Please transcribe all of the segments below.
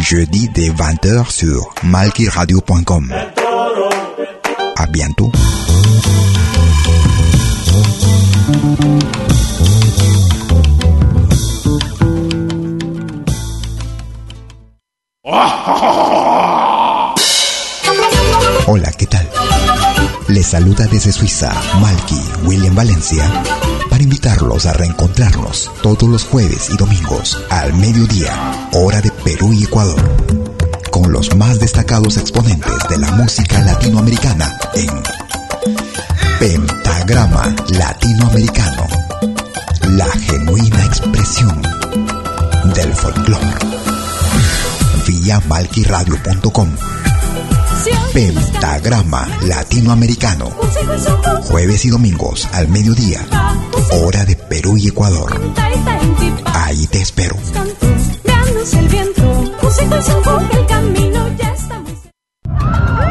Jeudi dès 20h sur malkiradio.com. À bientôt. Hola, ¿qué tal? Les saluda desde Suiza Malky William Valencia invitarlos a reencontrarnos todos los jueves y domingos al mediodía, hora de Perú y Ecuador, con los más destacados exponentes de la música latinoamericana en Pentagrama Latinoamericano, la genuina expresión del folclore. Vía malquiradio.com Pentagrama Latinoamericano. Jueves y domingos al mediodía. Hora de Perú y Ecuador. Ahí te espero.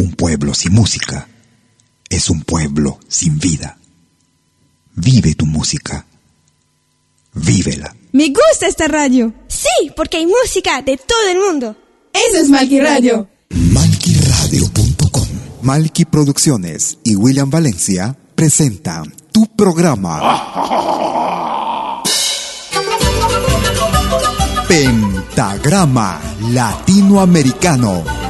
Un pueblo sin música es un pueblo sin vida. Vive tu música. Vívela. Me gusta esta radio. Sí, porque hay música de todo el mundo. Eso es Malqui Radio. Malquiradio.com Malqui Producciones y William Valencia presentan tu programa. Pentagrama Latinoamericano.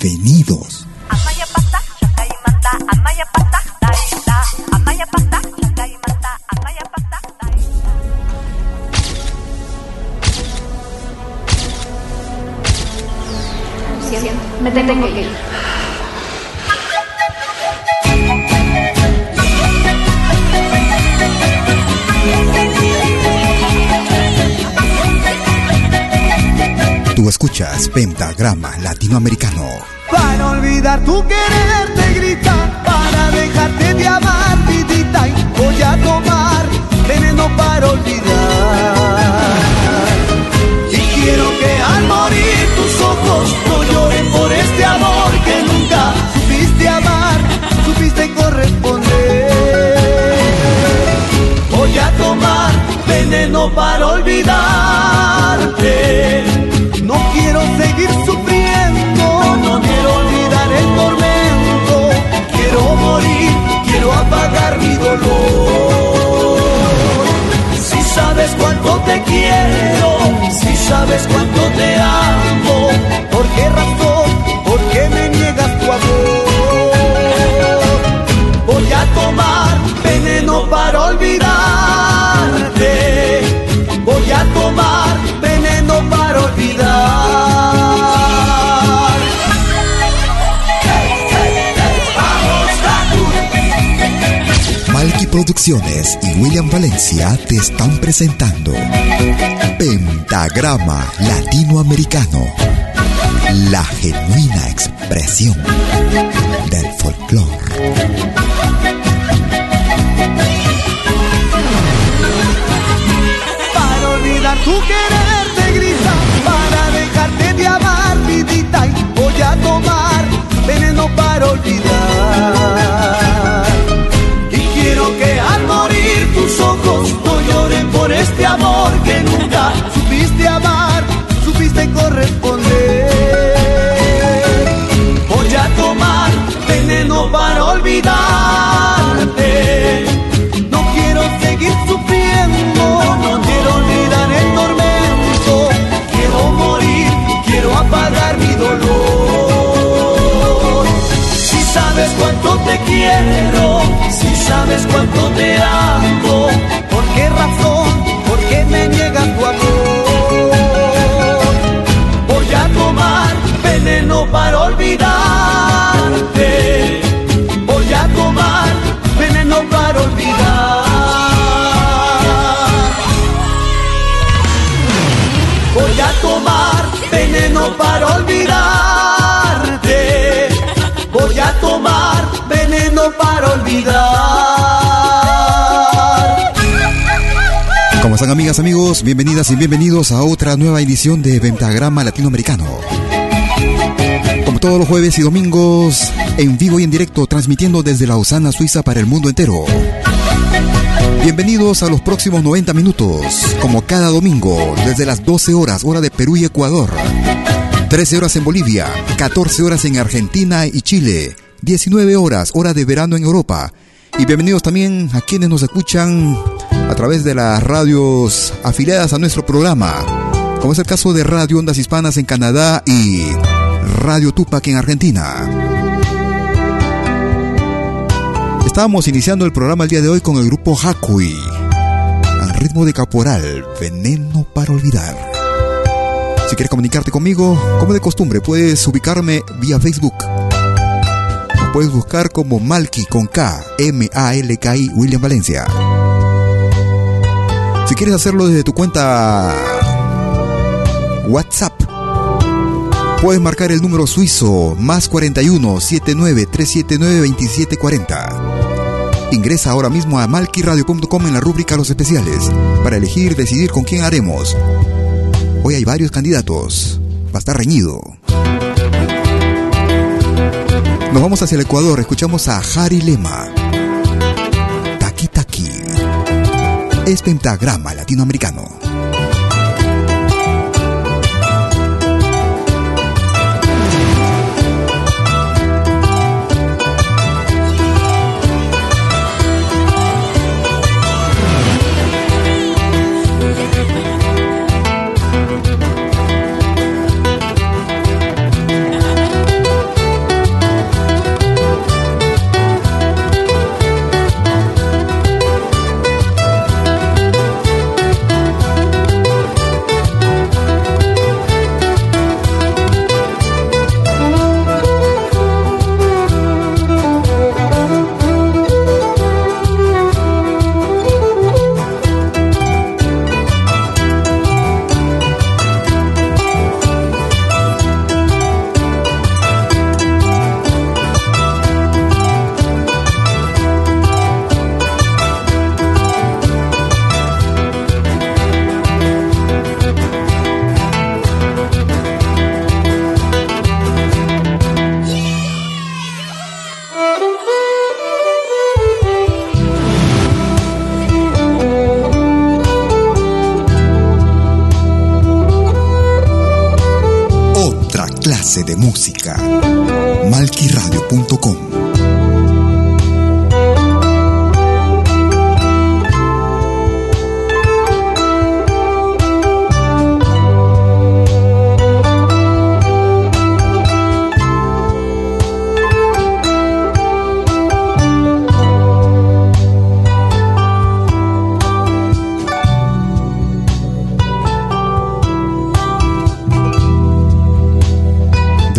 Bienvenidos. Me tengo que ir. Pentagrama Latinoamericano. Para olvidar tu querer te grita, para dejarte de amar, vidita, y voy a tomar veneno para olvidar. Y quiero que al morir tus ojos no lloren por este amor que nunca supiste amar, supiste corresponder. Voy a tomar veneno para olvidarte. Seguir sufriendo, no quiero olvidar el tormento. Quiero morir, quiero apagar mi dolor. Si sabes cuánto te quiero, si sabes cuánto te amo, ¿por qué razón, Producciones y William Valencia te están presentando Pentagrama Latinoamericano, la genuina expresión del folclore. Tu querer te grita para dejarte de amar, vidita, y voy a tomar veneno para olvidar. Voy a tomar veneno para olvidarte. No quiero seguir sufriendo, no quiero olvidar el tormento. Quiero morir, quiero apagar mi dolor. Si sabes cuánto te quiero, si sabes cuánto te amo, veneno para olvidarte. Voy a tomar veneno para olvidar. ¿Cómo están amigas, amigos? Bienvenidas y bienvenidos a otra nueva edición de Pentagrama Latinoamericano. Como todos los jueves y domingos, en vivo y en directo, transmitiendo desde Lausana, Suiza para el mundo entero. Bienvenidos a los próximos 90 minutos, como cada domingo, desde las 12 horas, hora de Perú y Ecuador. 13 horas en Bolivia, 14 horas en Argentina y Chile, 19 horas, hora de verano en Europa. Y bienvenidos también a quienes nos escuchan a través de las radios afiliadas a nuestro programa, como es el caso de Radio Ondas Hispanas en Canadá y Radio Tupac en Argentina. Estábamos iniciando el programa el día de hoy con el grupo Hakui, al ritmo de caporal, veneno para olvidar. Si quieres comunicarte conmigo, como de costumbre, puedes ubicarme vía Facebook. Me puedes buscar como Malki con K, M-A-L-K-I, William Valencia. Si quieres hacerlo desde tu cuenta WhatsApp, puedes marcar el número suizo más 41 79 379 2740. Ingresa ahora mismo a malquiradio.com en la rúbrica Los Especiales para elegir decidir con quién haremos. Hoy hay varios candidatos. Va a estar reñido. Nos vamos hacia el Ecuador. Escuchamos a Harry Lema. Taki Taki. Es pentagrama latinoamericano.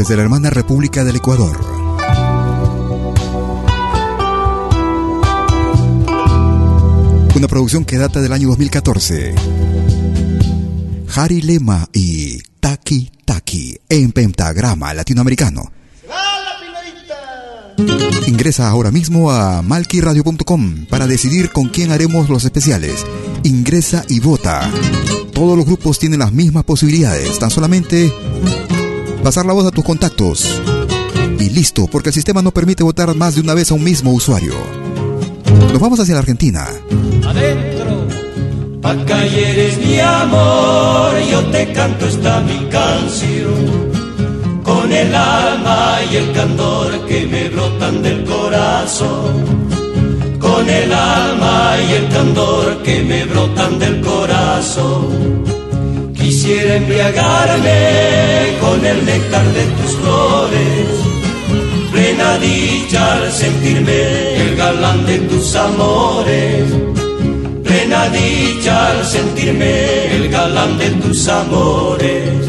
Desde la hermana República del Ecuador. Una producción que data del año 2014. Harry Lema y Taki Taki en pentagrama latinoamericano. Ingresa ahora mismo a malquiradio.com para decidir con quién haremos los especiales. Ingresa y vota. todos los grupos tienen las mismas posibilidades. Tan solamente pasar la voz a tus contactos. Y listo, porque el sistema no permite votar más de una vez a un mismo usuario. Nos vamos hacia la Argentina. Adentro, acá eres mi amor, yo te canto esta mi canción. Con el alma y el candor que me brotan del corazón. Con el alma y el candor que me brotan del corazón. Quisiera embriagarme con el néctar de tus flores plena dicha al sentirme el galán de tus amores. Plena dicha al sentirme el galán de tus amores.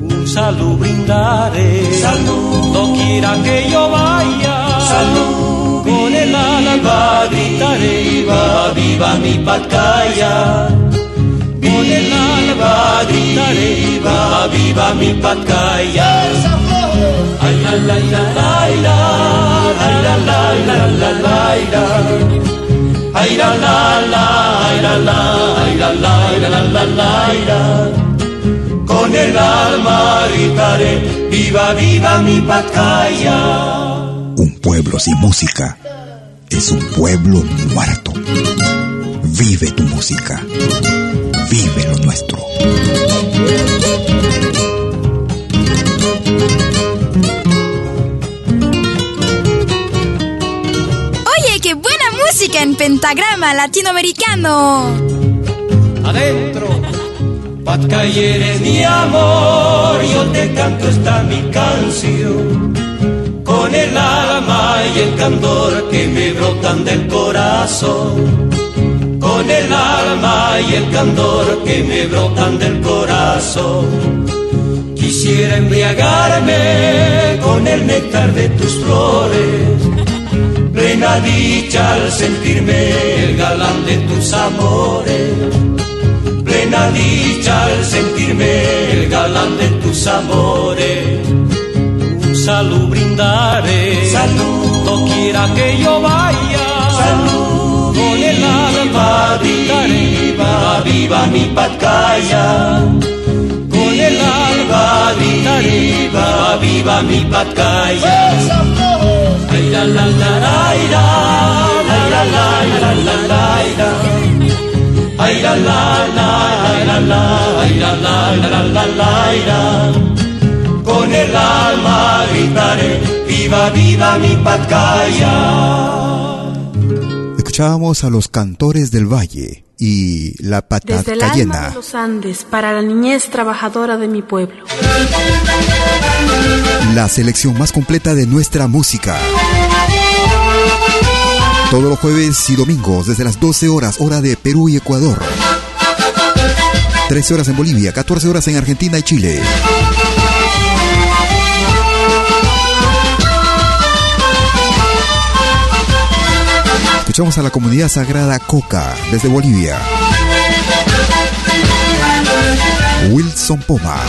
Un salud brindaré, salud, no quiera que yo vaya, salud, con el alma gritaré, viva, viva mi pacaya. Con el alma gritaré, viva, viva mi pacaya. Ay la la la la la, ay la la la la la la. Ay la la la, ay la la, ay la la la la la la. Con el alma gritaré, viva viva mi Pacaya. Un pueblo sin música es un pueblo muerto. Vive tu música. Vive lo nuestro. Oye, qué buena música en pentagrama latinoamericano. Adentro, Pacaya eres mi amor, yo te canto esta mi canción. Con el alma y el candor que me brotan del corazón. Con el alma y el candor que me brotan del corazón. Quisiera embriagarme con el néctar de tus flores. Plena dicha al sentirme el galán de tus amores. Plena dicha al sentirme el galán de tus amores. Salud brindaré, salud, no quiera que yo vaya, salud, viva, viva mi pacaya. Con el alma viva, viva mi pacaya. Ay la la la la la, ay la la la la la la. Ay la la la, ay la la, ay la la la la la la. Con el alma gritaré, viva viva mi Pacaya. Escuchábamos a los cantores del valle y la Desde el alma patacayena. de los Andes para la niñez trabajadora de mi pueblo. La selección más completa de nuestra música. Todos los jueves y domingos desde las 12 horas hora de Perú y Ecuador. 13 horas en Bolivia, 14 horas en Argentina y Chile. Escuchamos a la comunidad sagrada Coca desde Bolivia. Wilson Poma.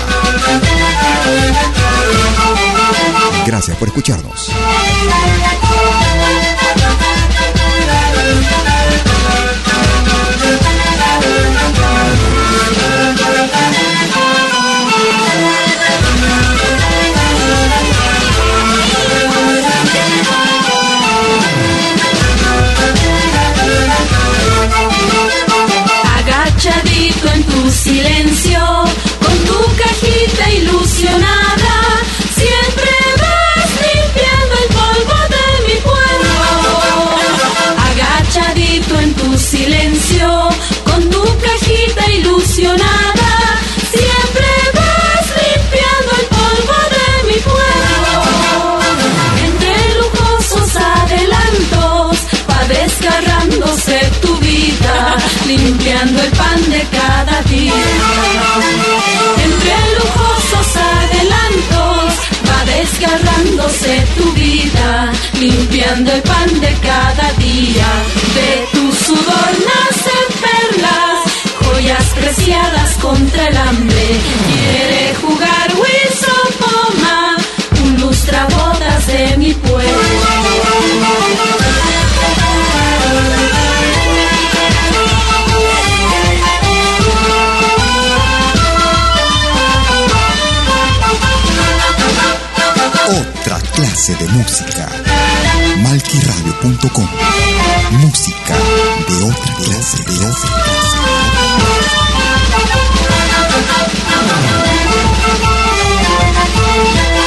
Gracias por escucharnos. Silencio, con tu cajita ilusionada, limpiando el pan de cada día. Entre lujosos adelantos va desgarrándose tu vida, limpiando el pan de cada día. De tu sudor nacen perlas, joyas preciadas contra el hambre. Quiere jugar Wilson Poma, un lustrabotas de mi pueblo. Clase de música. Malquiradio.com Música de otra clase, de otra clase. van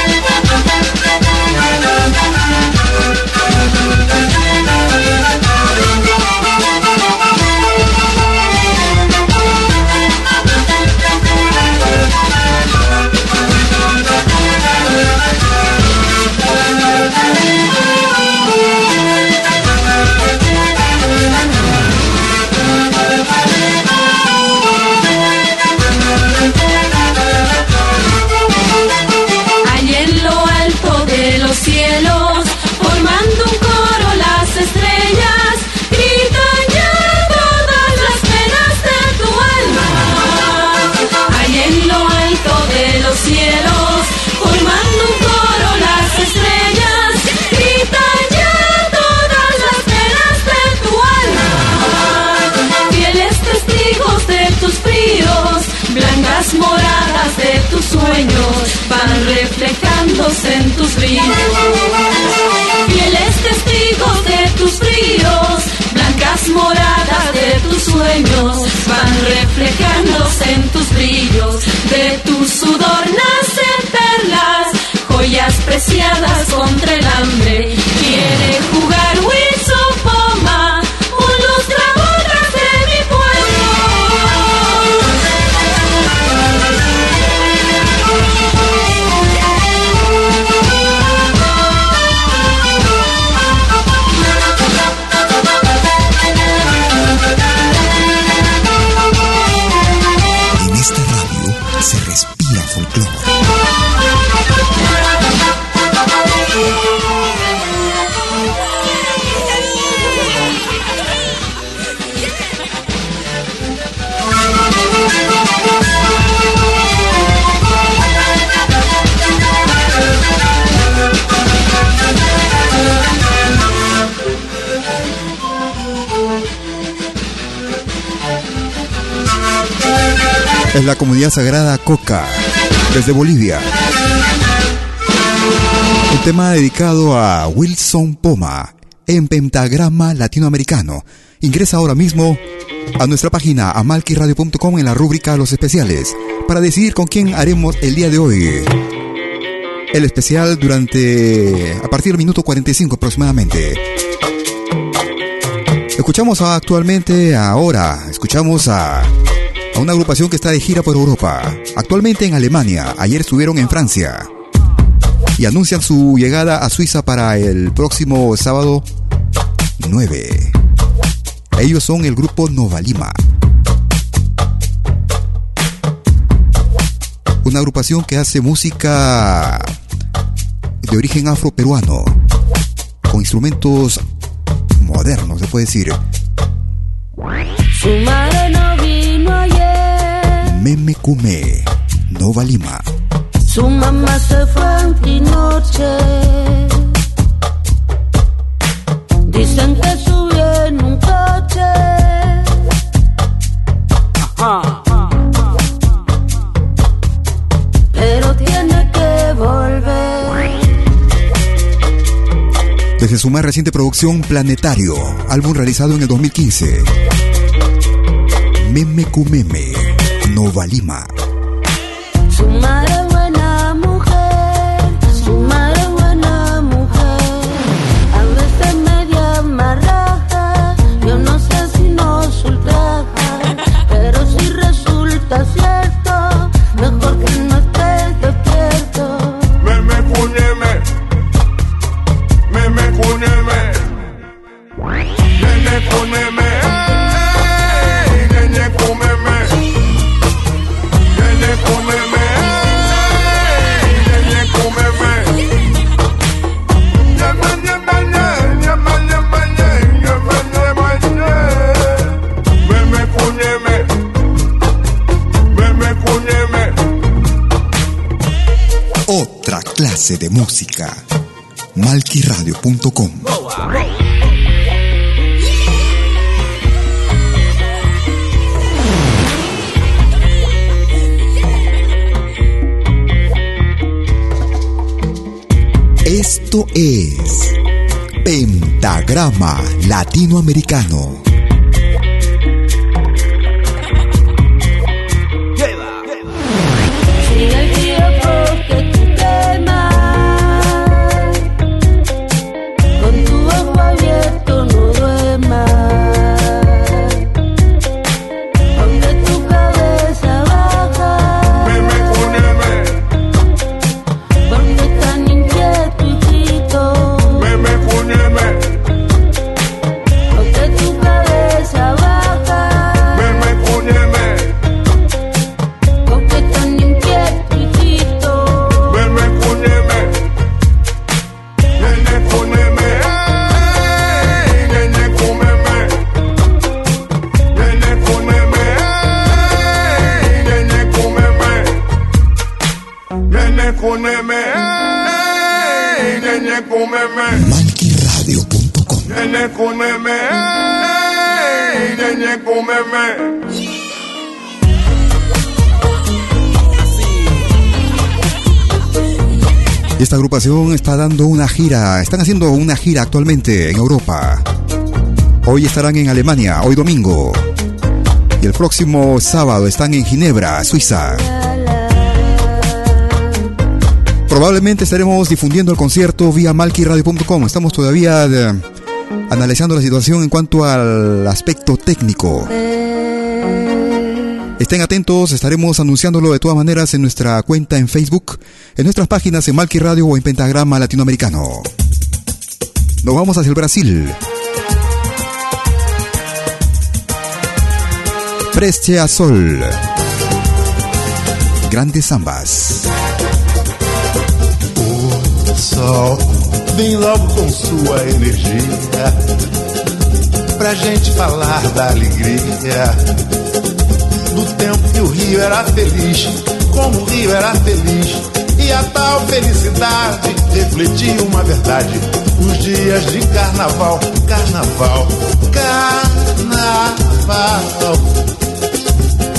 Fieles testigos de tus brillos, blancas moradas de tus sueños, van reflejándose en tus brillos. De tu sudor nacen perlas, joyas preciadas contra el hambre. Quiere jugar es la comunidad sagrada Coca, desde Bolivia. Un tema dedicado a Wilson Poma, en pentagrama latinoamericano. Ingresa ahora mismo a nuestra página amalquiradio.com en la rúbrica Los especiales para decidir con quién haremos el día de hoy. El especial durante a partir del minuto 45 aproximadamente. Escuchamos actualmente ahora, escuchamos a una agrupación que está de gira por Europa, actualmente en Alemania, ayer estuvieron en Francia y anuncian su llegada a Suiza para el próximo sábado 9. Ellos son el grupo Nova Lima. Una agrupación que hace música de origen afro-peruano, con instrumentos modernos, se puede decir. Su. Meme Kume, Nova Lima. Su mamá se fue antinoche. Dicen que subió en un coche. Pero tiene que volver. Desde su más reciente producción Planetario, álbum realizado en el 2015. Meme Kumeme, Nova Lima. Su madre buena mujer, su madre buena mujer. A veces media marraja, yo no sé si nos ultraja, pero si resulta cierto, Malquiradio.com Esto es Pentagrama Latinoamericano. Esta agrupación está dando una gira, están haciendo una gira actualmente en Europa. Hoy estarán en Alemania, hoy domingo. Y el próximo sábado están en Ginebra, Suiza. Probablemente estaremos difundiendo el concierto vía malquiradio.com. Estamos todavía eh, analizando la situación en cuanto al aspecto técnico. Estén atentos, estaremos anunciándolo de todas maneras en nuestra cuenta en Facebook, en nuestras páginas en Malqui Radio o en Pentagrama Latinoamericano. Nos vamos hacia el Brasil. Preste a Sol. Grandes zambas. O sol vem logo com sua energia pra gente falar da alegria do tempo que o Rio era feliz, como o Rio era feliz. E a tal felicidade refletia uma verdade nos dias de carnaval, carnaval, carnaval.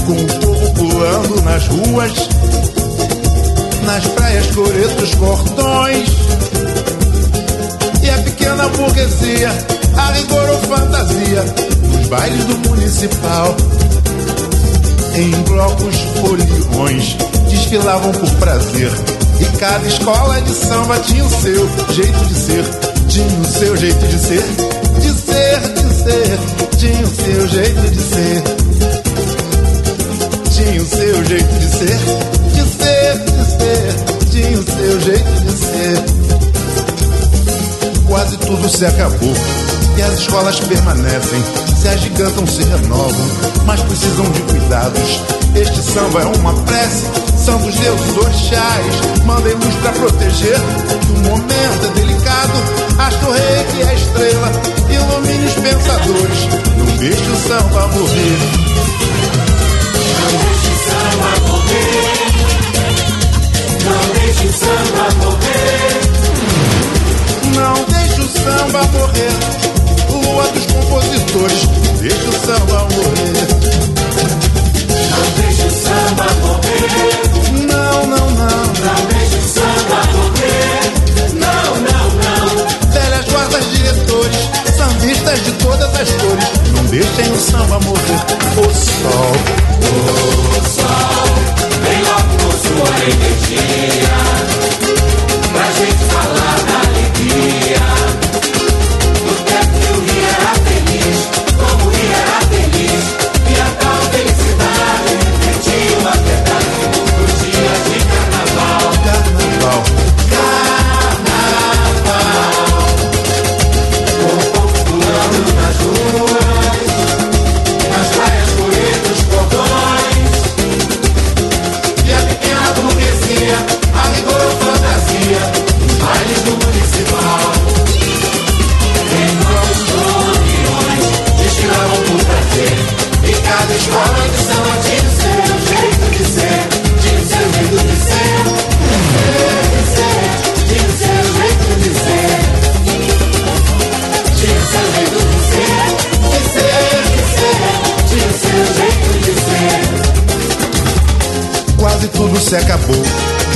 Com o povo pulando nas ruas, nas praias, coretos, cordões. Pequena burguesia, a rigor ou fantasia, nos bailes do municipal. Em blocos foliões, desfilavam por prazer. E cada escola de samba tinha o seu jeito de ser, tinha o seu jeito de ser, de ser, de ser, tinha o seu jeito de ser, tinha o seu jeito de ser, de ser, de ser, tinha o seu jeito de ser. Quase tudo se acabou e as escolas permanecem se agigantam, se renovam, mas precisam de cuidados. Este samba é uma prece, são dos deuses orixás. Mandem luz pra proteger, o momento é delicado. Astro rei que é estrela, ilumine os pensadores. Não deixe o samba morrer. Não deixe o samba morrer. Não deixe o samba morrer. Não o samba morrer lua dos compositores. Deixa o samba morrer. Não deixe o samba morrer. Não, não, não. Não deixe o samba morrer. Não, não, não. Velhas guardas diretores, sambistas de todas as cores. Não deixem o samba morrer. O sol, o sol, vem logo com sua energia. Pra gente falar da alegria. Se acabou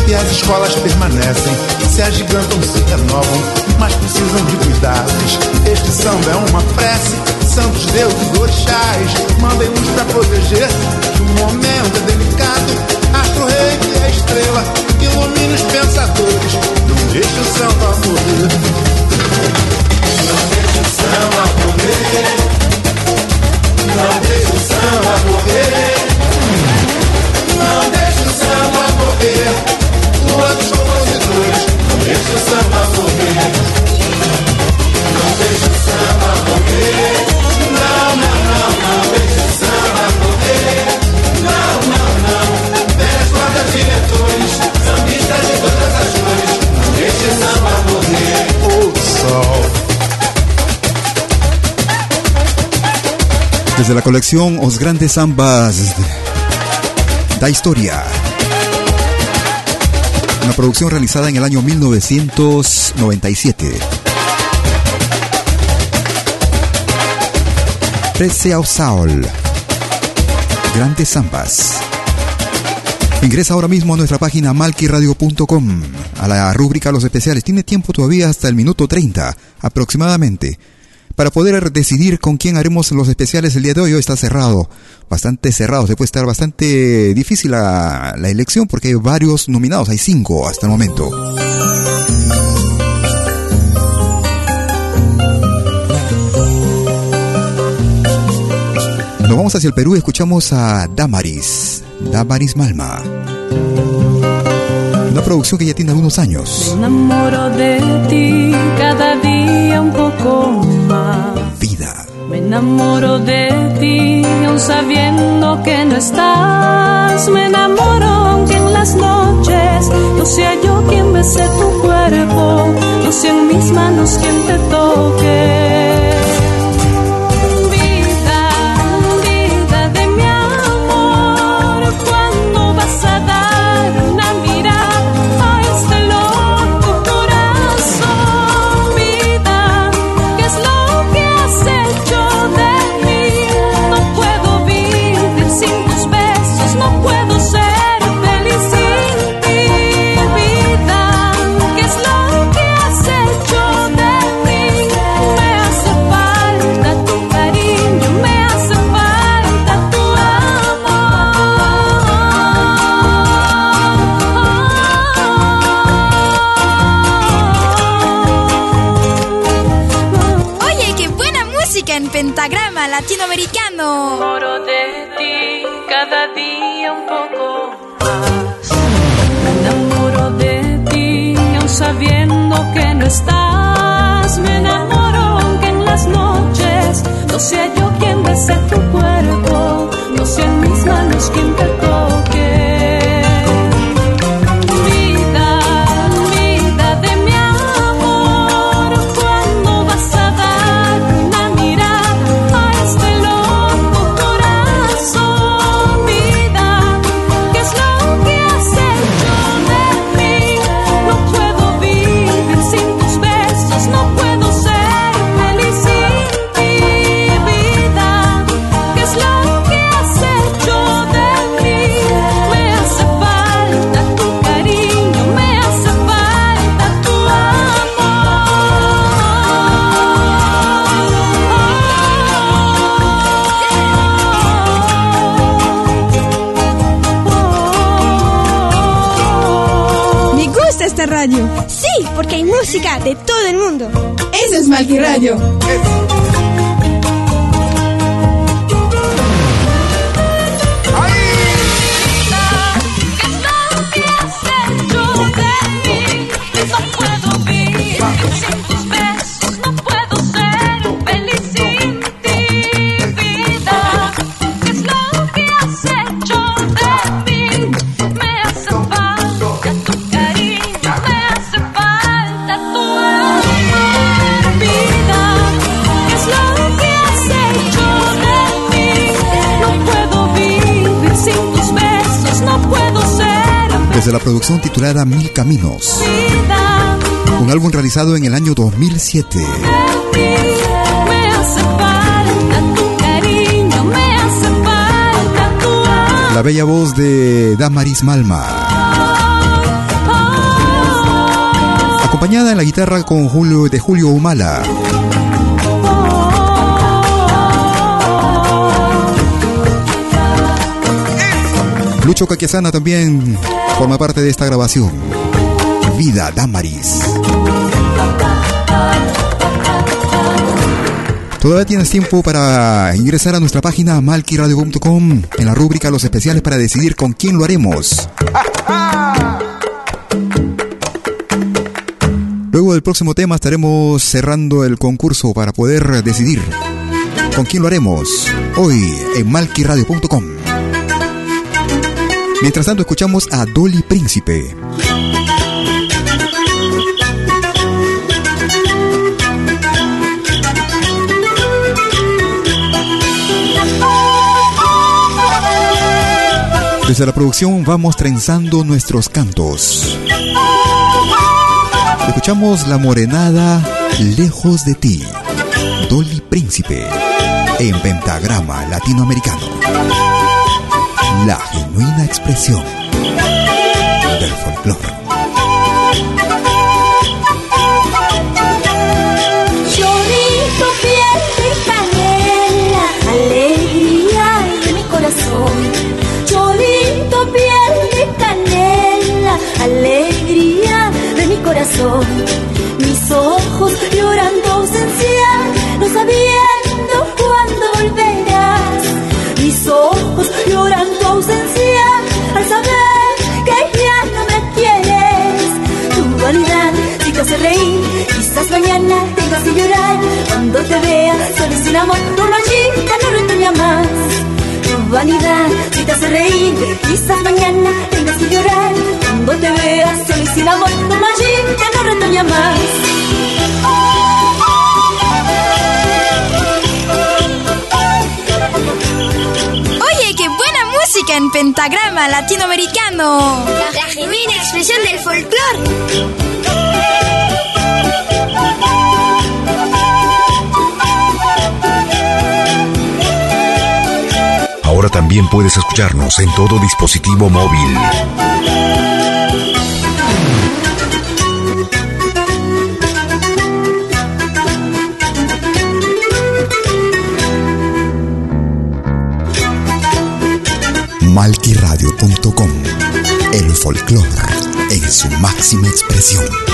E as escolas permanecem, se agigantam, se renovam, mas precisam de cuidados. Este samba é uma prece, santos deuses, orixás, mandem-nos pra proteger de um momento delicado. Astro rei que é estrela, ilumine os pensadores, não deixe o samba morrer. Não deixe o samba morrer. Não deixe o samba morrer. Morrer. Lua compositores. Não deixe o samba morrer. Não deixe o samba morrer. Não, não, não, não deixe o samba morrer. Não, não, não. Velhas guardas diretores, sambistas de todas as cores. Não deixe o samba morrer. O sol. Desde la colección Os Grandes Zambas da Historia. Una producción realizada en el año 1997. Trece ao Saul. Grandes Zambas. Ingresa ahora mismo a nuestra página malquiradio.com, a la rúbrica Los Especiales. Tiene tiempo todavía hasta el minuto 30 aproximadamente para poder decidir con quién haremos los especiales el día de hoy. Hoy está cerrado, bastante cerrado. Se puede estar bastante difícil la, la elección porque hay varios nominados, hay cinco hasta el momento. Nos vamos hacia el Perú escuchamos a Damaris, Damaris Malma. Una producción que ya tiene algunos años. Me enamoro de ti cada día un poco más. Vida. Me enamoro de ti aún sabiendo que no estás. Me enamoro aunque en las noches no sea yo quien bese tu cuerpo, no sean mis manos quien te toque. Latinoamericano. enamoro de ti cada día un poco más. Me enamoro de ti aún sabiendo que no estás. Me enamoro aunque en las noches no sea yo quien bese tu cuerpo, no sean mis manos quien te toque. Esta radio. Sí, porque hay música de todo el mundo. Eso es Malqui Radio. No puedo vivir sin desde la producción titulada Mil Caminos, un álbum realizado en el año 2007. La bella voz de Damaris Malma. Acompañada en la guitarra con Julio, de Julio Humala. Lucho Caquiasana también forma parte de esta grabación. Vida Damaris. Todavía tienes tiempo para ingresar a nuestra página malquiradio.com en la rúbrica Los especiales para decidir con quién lo haremos. Luego del próximo tema estaremos cerrando el concurso para poder decidir con quién lo haremos hoy en malquiradio.com. Mientras tanto escuchamos a Dolly Príncipe. Desde la producción vamos trenzando nuestros cantos. Escuchamos la morenada Lejos de ti, Dolly Príncipe, en pentagrama latinoamericano. La genuina expresión del folclore. Chorito, piel de canela, alegría de mi corazón. Chorito, piel de canela, alegría de mi corazón. Cuando te vea solo y sin amor, tu machita no retoña más. Tu vanidad si te hace reír, quizás mañana tengas que llorar. Cuando te sin amor, tu machita no retoña más. Oye, qué buena música en pentagrama latinoamericano. La genuina expresión del folclore. Ahora también puedes escucharnos en todo dispositivo móvil. Malquiradio.com El folclore en su máxima expresión.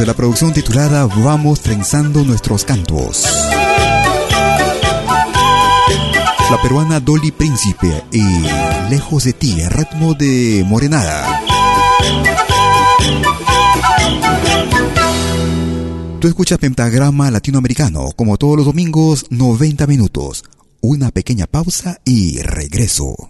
Desde la producción titulada Vamos trenzando nuestros cantos. La peruana Dolly Príncipe y Lejos de ti, ritmo de Morenada. Tú escuchas Pentagrama Latinoamericano, como todos los domingos, 90 minutos. Una pequeña pausa y regreso.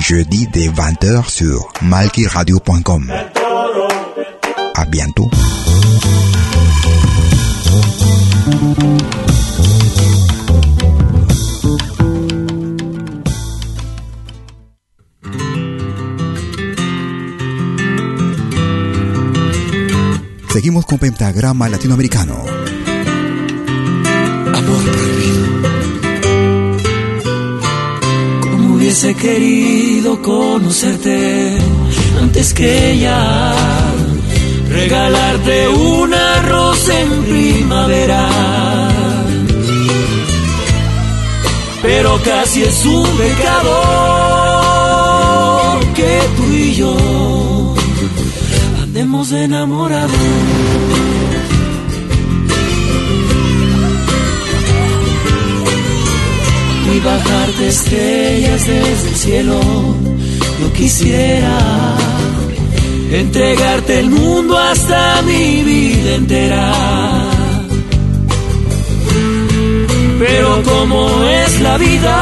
Jeudi dès 20h sur malkiradio.com. À bientôt. Seguimos con Pentagrama Latinoamericano. Hubiese querido conocerte antes que ella. Regalarte una rosa en primavera. Pero casi es un pecado que tú y yo andemos enamorados. Y bajarte estrellas desde el cielo. Yo quisiera entregarte el mundo hasta mi vida entera. Pero como es la vida,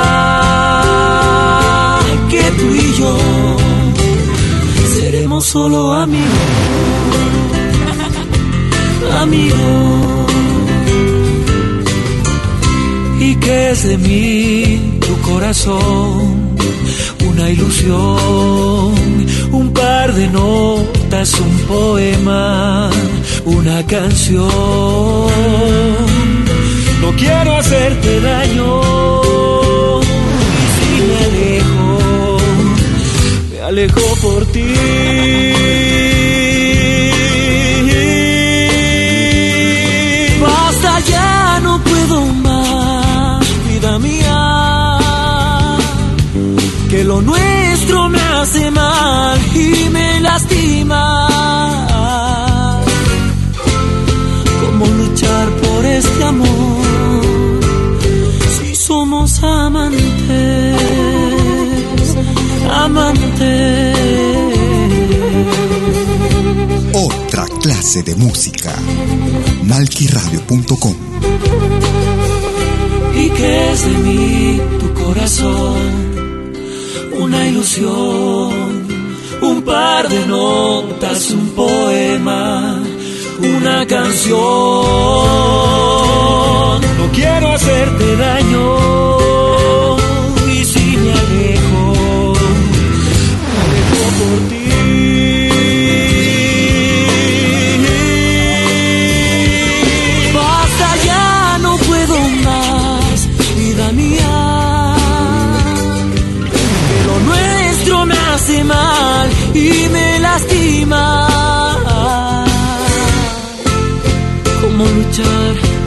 que tú y yo seremos solo amigos, amigos y que es de mí tu corazón, una ilusión, un par de notas, un poema, una canción. No quiero hacerte daño y si me alejo, me alejo por ti. Lo nuestro me hace mal y me lastima. ¿Cómo luchar por este amor si somos amantes, amantes? Otra clase de música. malquiradio.com y que es de mí tu corazón, una ilusión, un par de notas, un poema, una canción. No quiero hacerte daño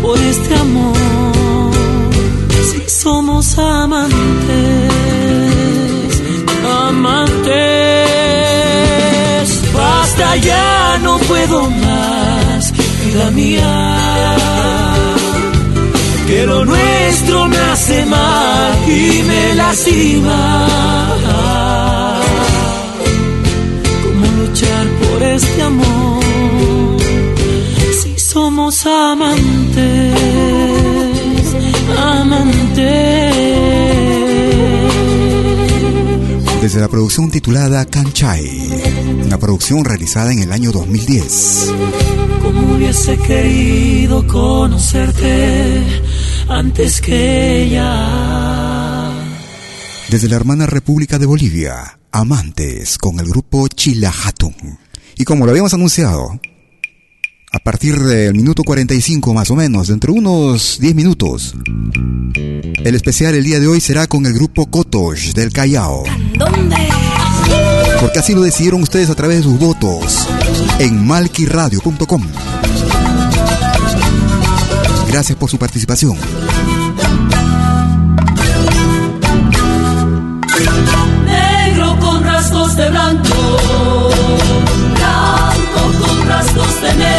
por este amor si somos amantes? Amantes. Basta ya, no puedo más, vida mía que lo nuestro me hace mal y me lastima. Desde la producción titulada Canchai, una producción realizada en el año 2010. Como hubiese querido conocerte antes que ella. Desde la hermana República de Bolivia, Amantes, con el grupo Chilahatun. Y como lo habíamos anunciado, a partir del minuto 45 más o menos, dentro de unos 10 minutos, el especial el día de hoy será con el grupo Kotosh del Callao. Porque así lo decidieron ustedes a través de sus votos en malquiradio.com. Gracias por su participación. Negro con rasgos de blanco, blanco con rasgos de negro.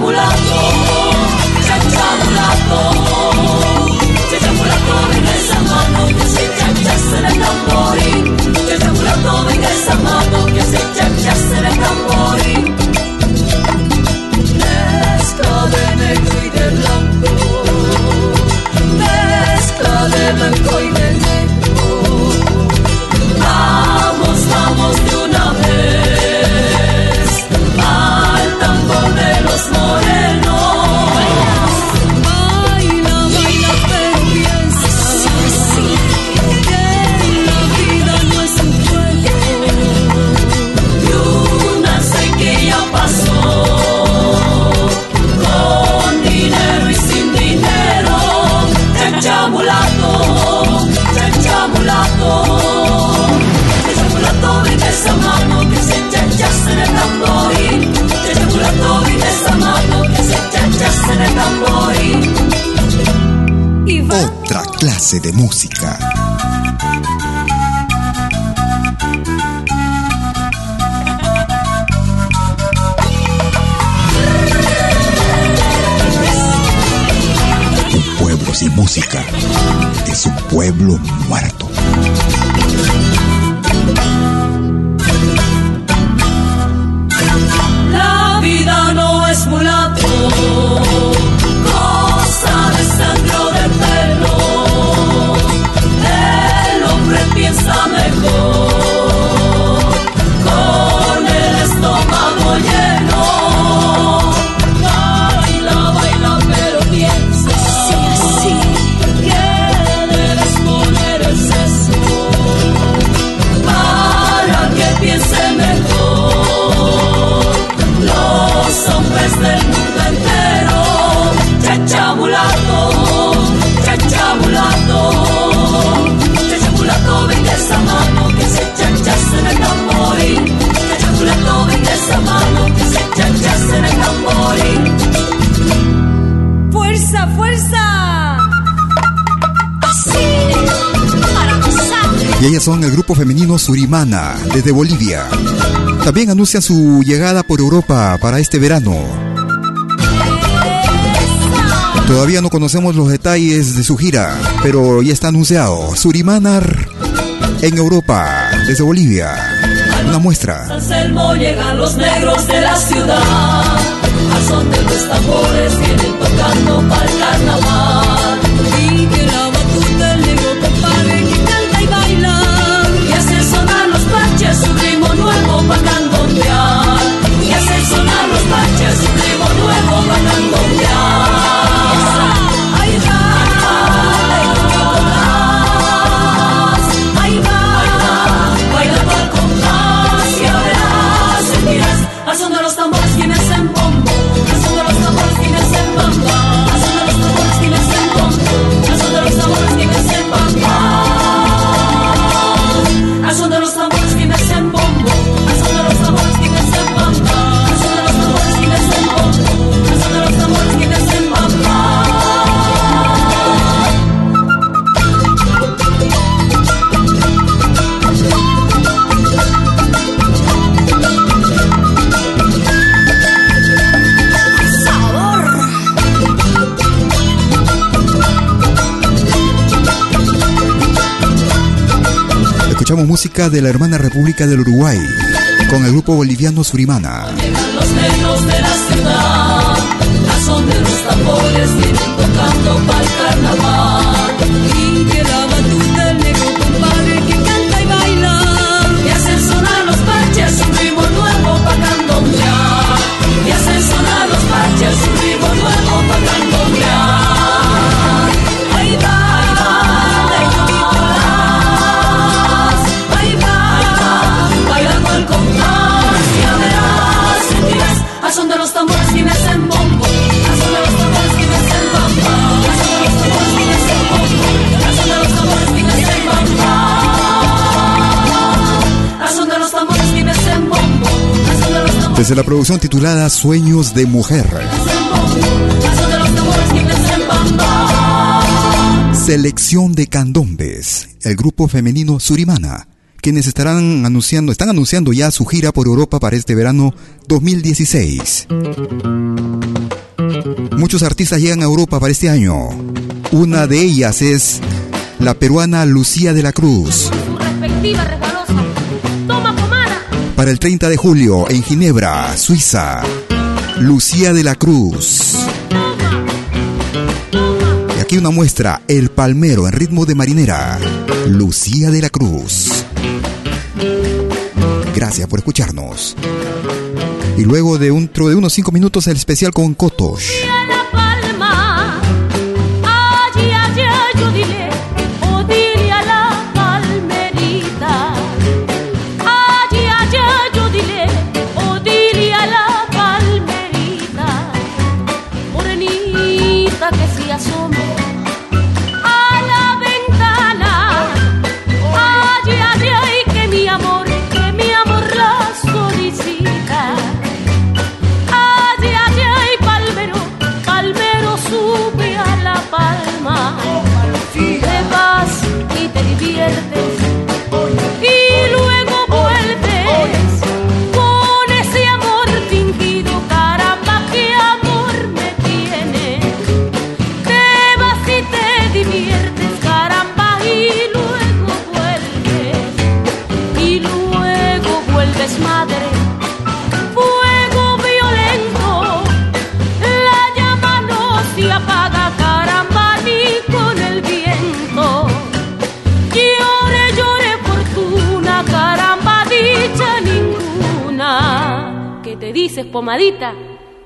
Mulato, chacha mulato, chacha mulato, regresa mano, que se chacha será tambori, chacha mulato, regresa mano, que se chacha será tambori. Mezcla de negro y de blanco, mezcla de blanco y de Otra clase de música. Un pueblo sin música es un pueblo muerto. La vida no es mulato, son el grupo femenino Surimana, desde Bolivia. También anuncian su llegada por Europa para este verano. Todavía no conocemos los detalles de su gira, pero ya está anunciado. Surimanar en Europa, desde Bolivia. Una muestra. Son de los tambores vienen tocando para el carnaval. Nuevo para candombear. Y hacen sonar los parches música de la hermana República del Uruguay con el grupo boliviano Surimana. Desde la producción titulada Sueños de Mujer. Selección de candombes, el grupo femenino Surimana, quienes estarán anunciando, están anunciando ya su gira por Europa para este verano 2016. Muchos artistas llegan a Europa para este año. Una de ellas es la peruana Lucía de la Cruz. Respectiva resbalosa. Para el 30 de julio en Ginebra, Suiza. Lucía de la Cruz. Y aquí una muestra, El Palmero en ritmo de marinera. Lucía de la Cruz. Gracias por escucharnos. Y luego de, un, de unos 5 minutos el especial con Kotosh.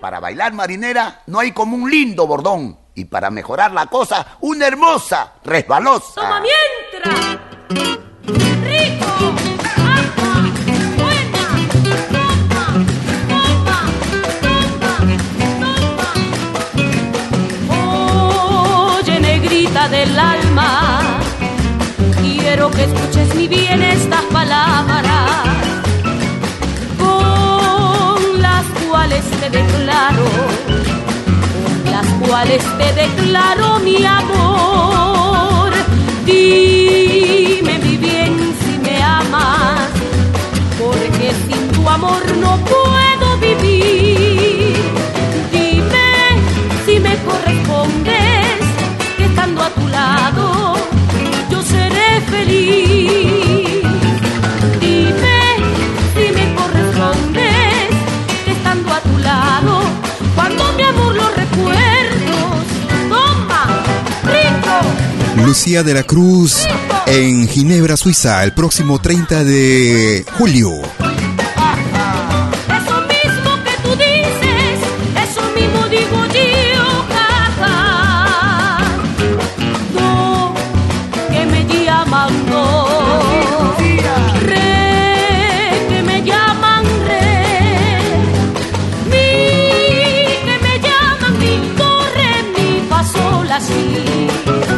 Para bailar marinera no hay como un lindo bordón. Y para mejorar la cosa, una hermosa resbalosa. ¡Toma mientras! ¡Rico! ¡Agua! ¡Buena! ¡Toma! ¡Toma! ¡Toma! ¡Toma! Oye, negrita del alma, quiero que escuches mi bien estas palabras, te declaro las cuales te declaro mi amor. Dime mi bien si me amas, porque sin tu amor no puedo vivir. Dime si me correspondes, que estando a tu lado yo seré feliz. Lucía de la Cruz en Ginebra, Suiza, el próximo 30 de julio.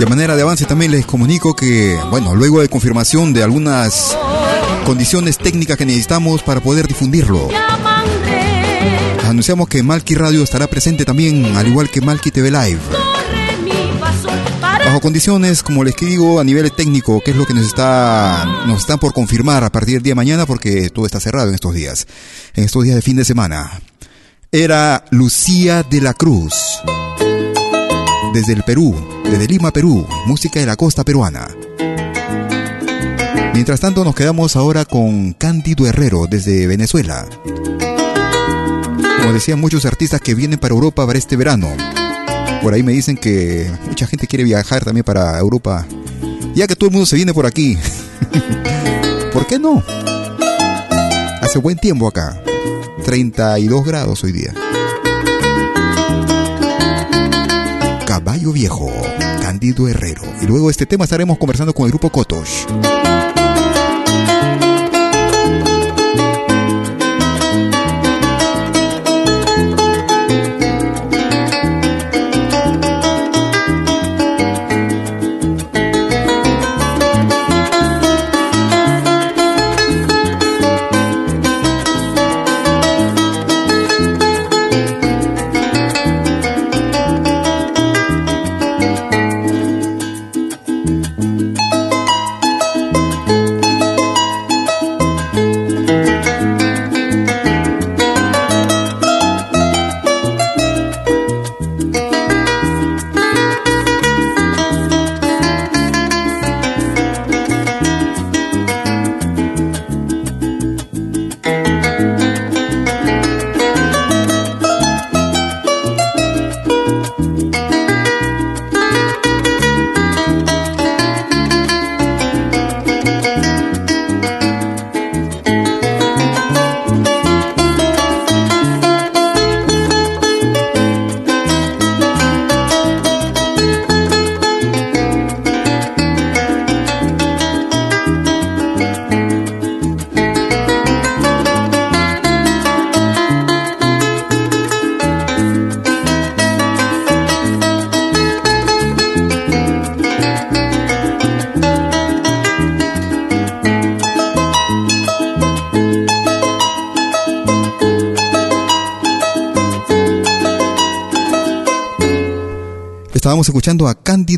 De manera de avance también les comunico que, bueno, luego de confirmación de algunas condiciones técnicas que necesitamos para poder difundirlo, anunciamos que Malki Radio estará presente también, al igual que Malki TV Live. Bajo condiciones, como les digo, a nivel técnico, que es lo que nos está, nos están por confirmar a partir del día de mañana, porque todo está cerrado en estos días, en estos días de fin de semana. Era Lucía de la Cruz, desde el Perú, desde Lima, Perú, música de la costa peruana. Mientras tanto, nos quedamos ahora con Cándido Herrero, desde Venezuela. Como decían muchos artistas que vienen para Europa para este verano. Por ahí me dicen que mucha gente quiere viajar también para Europa. Ya que todo el mundo se viene por aquí. ¿Por qué no? Hace buen tiempo acá. 32 grados hoy día. Caballo Viejo, Cándido Herrero. Y luego de este tema estaremos conversando con el grupo Kotosh.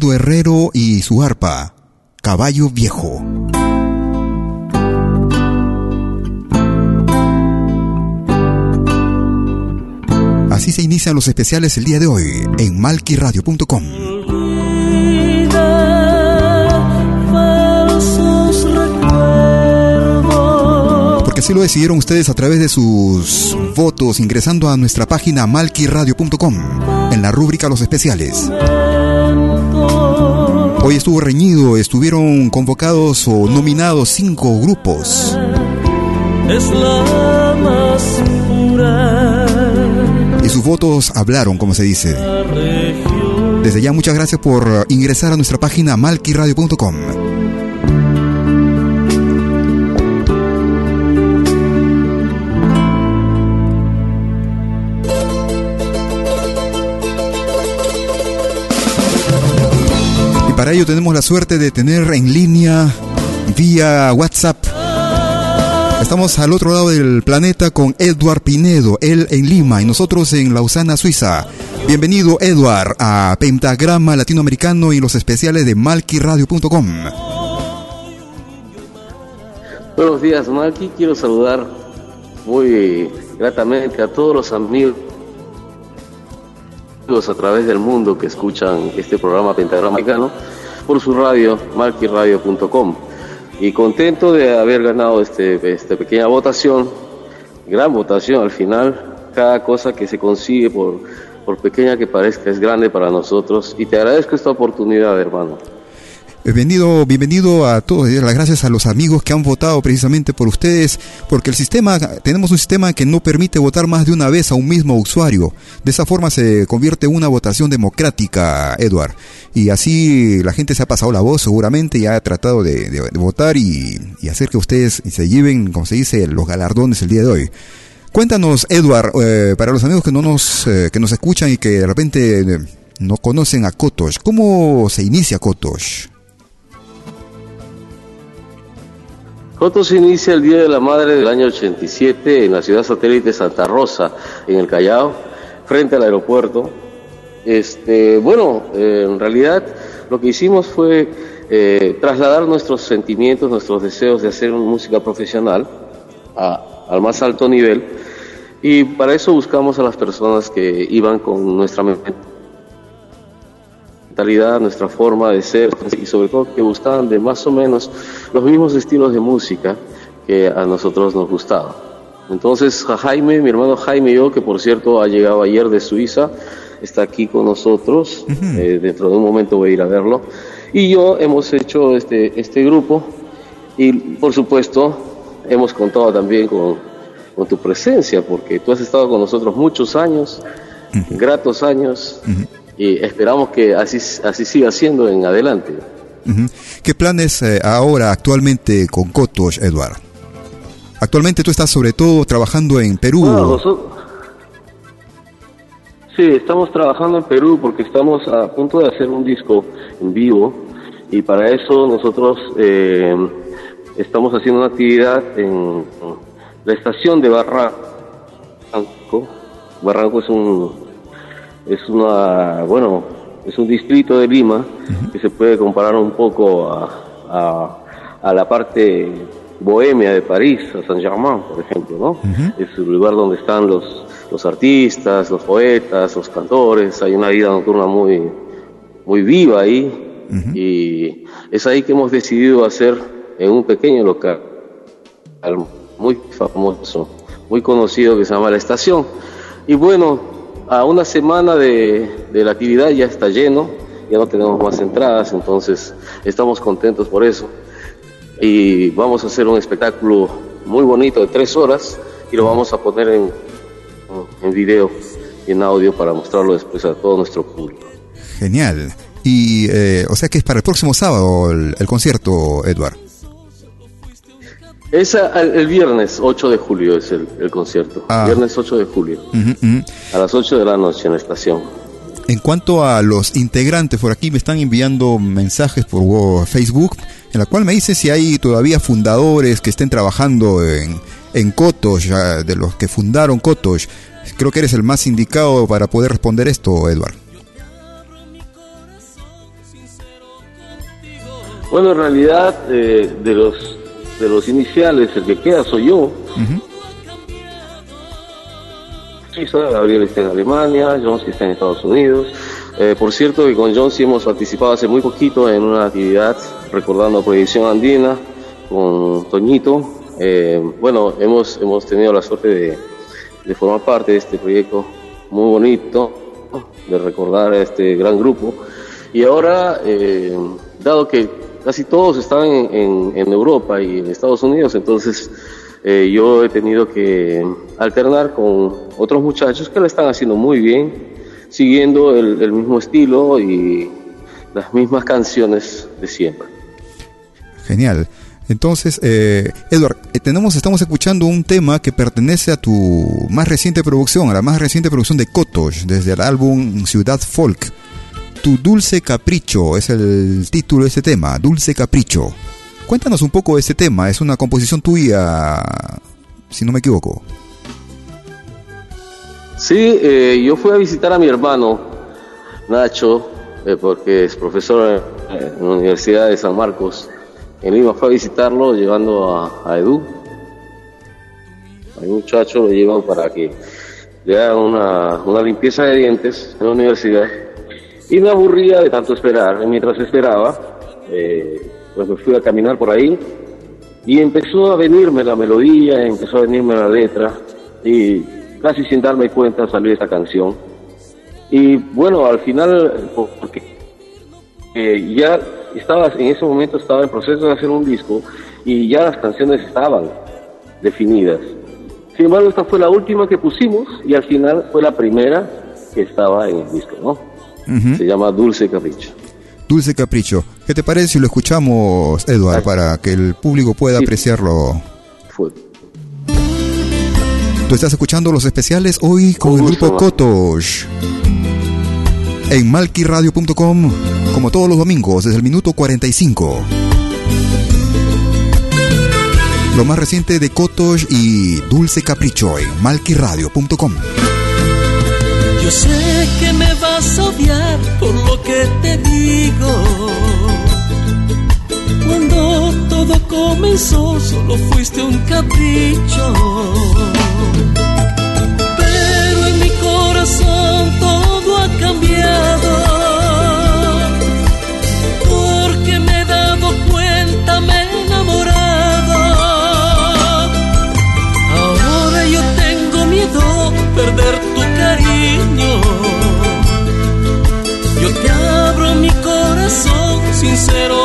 Herrero y su arpa, Caballo Viejo. Así se inician los especiales el día de hoy en malquiradio.com. Porque así lo decidieron ustedes a través de sus votos ingresando a nuestra página malquiradio.com en la rúbrica Los especiales. Hoy estuvo reñido, estuvieron convocados o nominados cinco grupos. es la más pura. Y sus votos hablaron, como se dice. Desde ya muchas gracias por ingresar a nuestra página malquiradio.com. para ello tenemos la suerte de tener en línea vía WhatsApp. Estamos al otro lado del planeta con Edward Pinedo, él en Lima y nosotros en Lausana, Suiza. Bienvenido, Edward, a Pentagrama Latinoamericano y los especiales de malquiradio.com. Buenos días, Malqui. Quiero saludar muy gratamente a todos los amigos a través del mundo que escuchan este programa Pentagrama Latinoamericano por su radio, malquiradio.com. Y contento de haber ganado este, esta pequeña votación, gran votación al final. Cada cosa que se consigue por por pequeña que parezca, es grande para nosotros y te agradezco esta oportunidad, hermano. Bienvenido, bienvenido a todos. Las gracias a los amigos que han votado precisamente por ustedes, porque el sistema, tenemos un sistema que no permite votar más de una vez a un mismo usuario. De esa forma se convierte en una votación democrática, Edward. Y así la gente se ha pasado la voz seguramente y ha tratado de, votar y, y hacer que ustedes se lleven, como se dice, los galardones el día de hoy. Cuéntanos, Edward, eh, para los amigos que no nos eh, que nos escuchan y que de repente eh, no conocen a Kotosh, ¿cómo se inicia Kotosh? Kotosh se inicia el Día de la Madre del año 87 en la ciudad satélite Santa Rosa, en el Callao, frente al aeropuerto. Este, bueno, en realidad lo que hicimos fue trasladar nuestros sentimientos, nuestros deseos de hacer música profesional al más alto nivel y para eso buscamos a las personas que iban con nuestra mentalidad, nuestra forma de ser y sobre todo que gustaban de más o menos los mismos estilos de música que a nosotros nos gustaba. Entonces Jaime, mi hermano Jaime y yo, que por cierto ha llegado ayer de Suiza, está aquí con nosotros, uh -huh. eh, dentro de un momento voy a ir a verlo, y yo hemos hecho este, este grupo y por supuesto hemos contado también con, con, tu presencia, porque tú has estado con nosotros muchos años, uh -huh. gratos años, uh -huh. Y esperamos que así, así siga siendo en adelante. ¿Qué planes eh, ahora actualmente con Kotosh, Eduard? Actualmente tú estás sobre todo trabajando en Perú. Nosotros... Sí, estamos trabajando en Perú porque estamos a punto de hacer un disco en vivo y para eso nosotros eh, estamos haciendo una actividad en la estación de Barranco. Barranco es un es una bueno es un distrito de Lima uh -huh. que se puede comparar un poco a, a, a, la parte bohemia de París, a Saint Germain, por ejemplo, ¿no? Uh -huh. Es el lugar donde están los los artistas, los poetas, los cantores. Hay una vida nocturna muy muy viva ahí uh -huh. y es ahí que hemos decidido hacer en un pequeño local muy famoso, muy conocido que se llama La Estación. Y bueno, a una semana de, de, la actividad ya está lleno, ya no tenemos más entradas, entonces estamos contentos por eso. Y vamos a hacer un espectáculo muy bonito de tres horas y lo vamos a poner en, en video y en audio para mostrarlo después a todo nuestro público. Genial. Y, eh, o sea que es para el próximo sábado el, el concierto, Edward. Es el, el, viernes 8 de julio es el, el concierto. Ah. Viernes 8 de julio. Uh -huh, uh -huh. A las 8 de la noche en la estación. En cuanto a los integrantes, por aquí me están enviando mensajes por Facebook, en la cual me dice si hay todavía fundadores que estén trabajando en, en Kotosh, de los que fundaron Kotosh. Creo que eres el más indicado para poder responder esto, Edward. Bueno, en realidad, eh, de los de los iniciales, el que queda soy yo. Uh -huh. Gabriel está en Alemania, John sí está en Estados Unidos. Eh, por cierto, que con John sí hemos participado hace muy poquito en una actividad recordando Proyección Andina con Toñito. Eh, bueno, hemos, hemos tenido la suerte de, de, formar parte de este proyecto muy bonito, de recordar a este gran grupo. Y ahora, eh, dado que casi todos están en, en, Europa y en Estados Unidos, entonces eh, yo he tenido que alternar con otros muchachos que lo están haciendo muy bien, siguiendo el, el mismo estilo y las mismas canciones de siempre. Genial. Entonces, eh, Edward, eh, tenemos, estamos escuchando un tema que pertenece a tu más reciente producción, a la más reciente producción de Kotosh, desde el álbum Ciudad Folk. Tu Dulce Capricho es el título de este tema, Dulce Capricho. Cuéntanos un poco de este tema, es una composición tuya, si no me equivoco. Sí, eh, yo fui a visitar a mi hermano, Nacho, eh, porque es profesor en la Universidad de San Marcos en Lima. Fue a visitarlo llevando a, a Edu. A un muchacho lo llevan para que le haga una, una limpieza de dientes en la universidad. Y me aburría de tanto esperar. Mientras esperaba, eh, pues me fui a caminar por ahí y empezó a venirme la melodía, empezó a venirme la letra y casi sin darme cuenta salió esta canción. Y bueno, al final, porque eh, ya estaba, en ese momento estaba en proceso de hacer un disco y ya las canciones estaban definidas. Sin embargo, esta fue la última que pusimos y al final fue la primera que estaba en el disco, ¿no? Se llama Dulce Capricho. Dulce Capricho. ¿Qué te parece si lo escuchamos, Edward, para que el público pueda apreciarlo? Fue. Tú estás escuchando los especiales hoy con el grupo Kotosh. En malquiradio.com, como todos los domingos, desde el minuto 45. Lo más reciente de Kotosh y Dulce Capricho en malquiradio.com. Yo sé que me vas a odiar por lo que te digo. Cuando todo comenzó, solo fuiste un capricho. Pero en mi corazón todo ha cambiado. Porque me he dado cuenta, me he enamorado. Ahora yo tengo miedo perder tu Yo te abro mi corazón sincero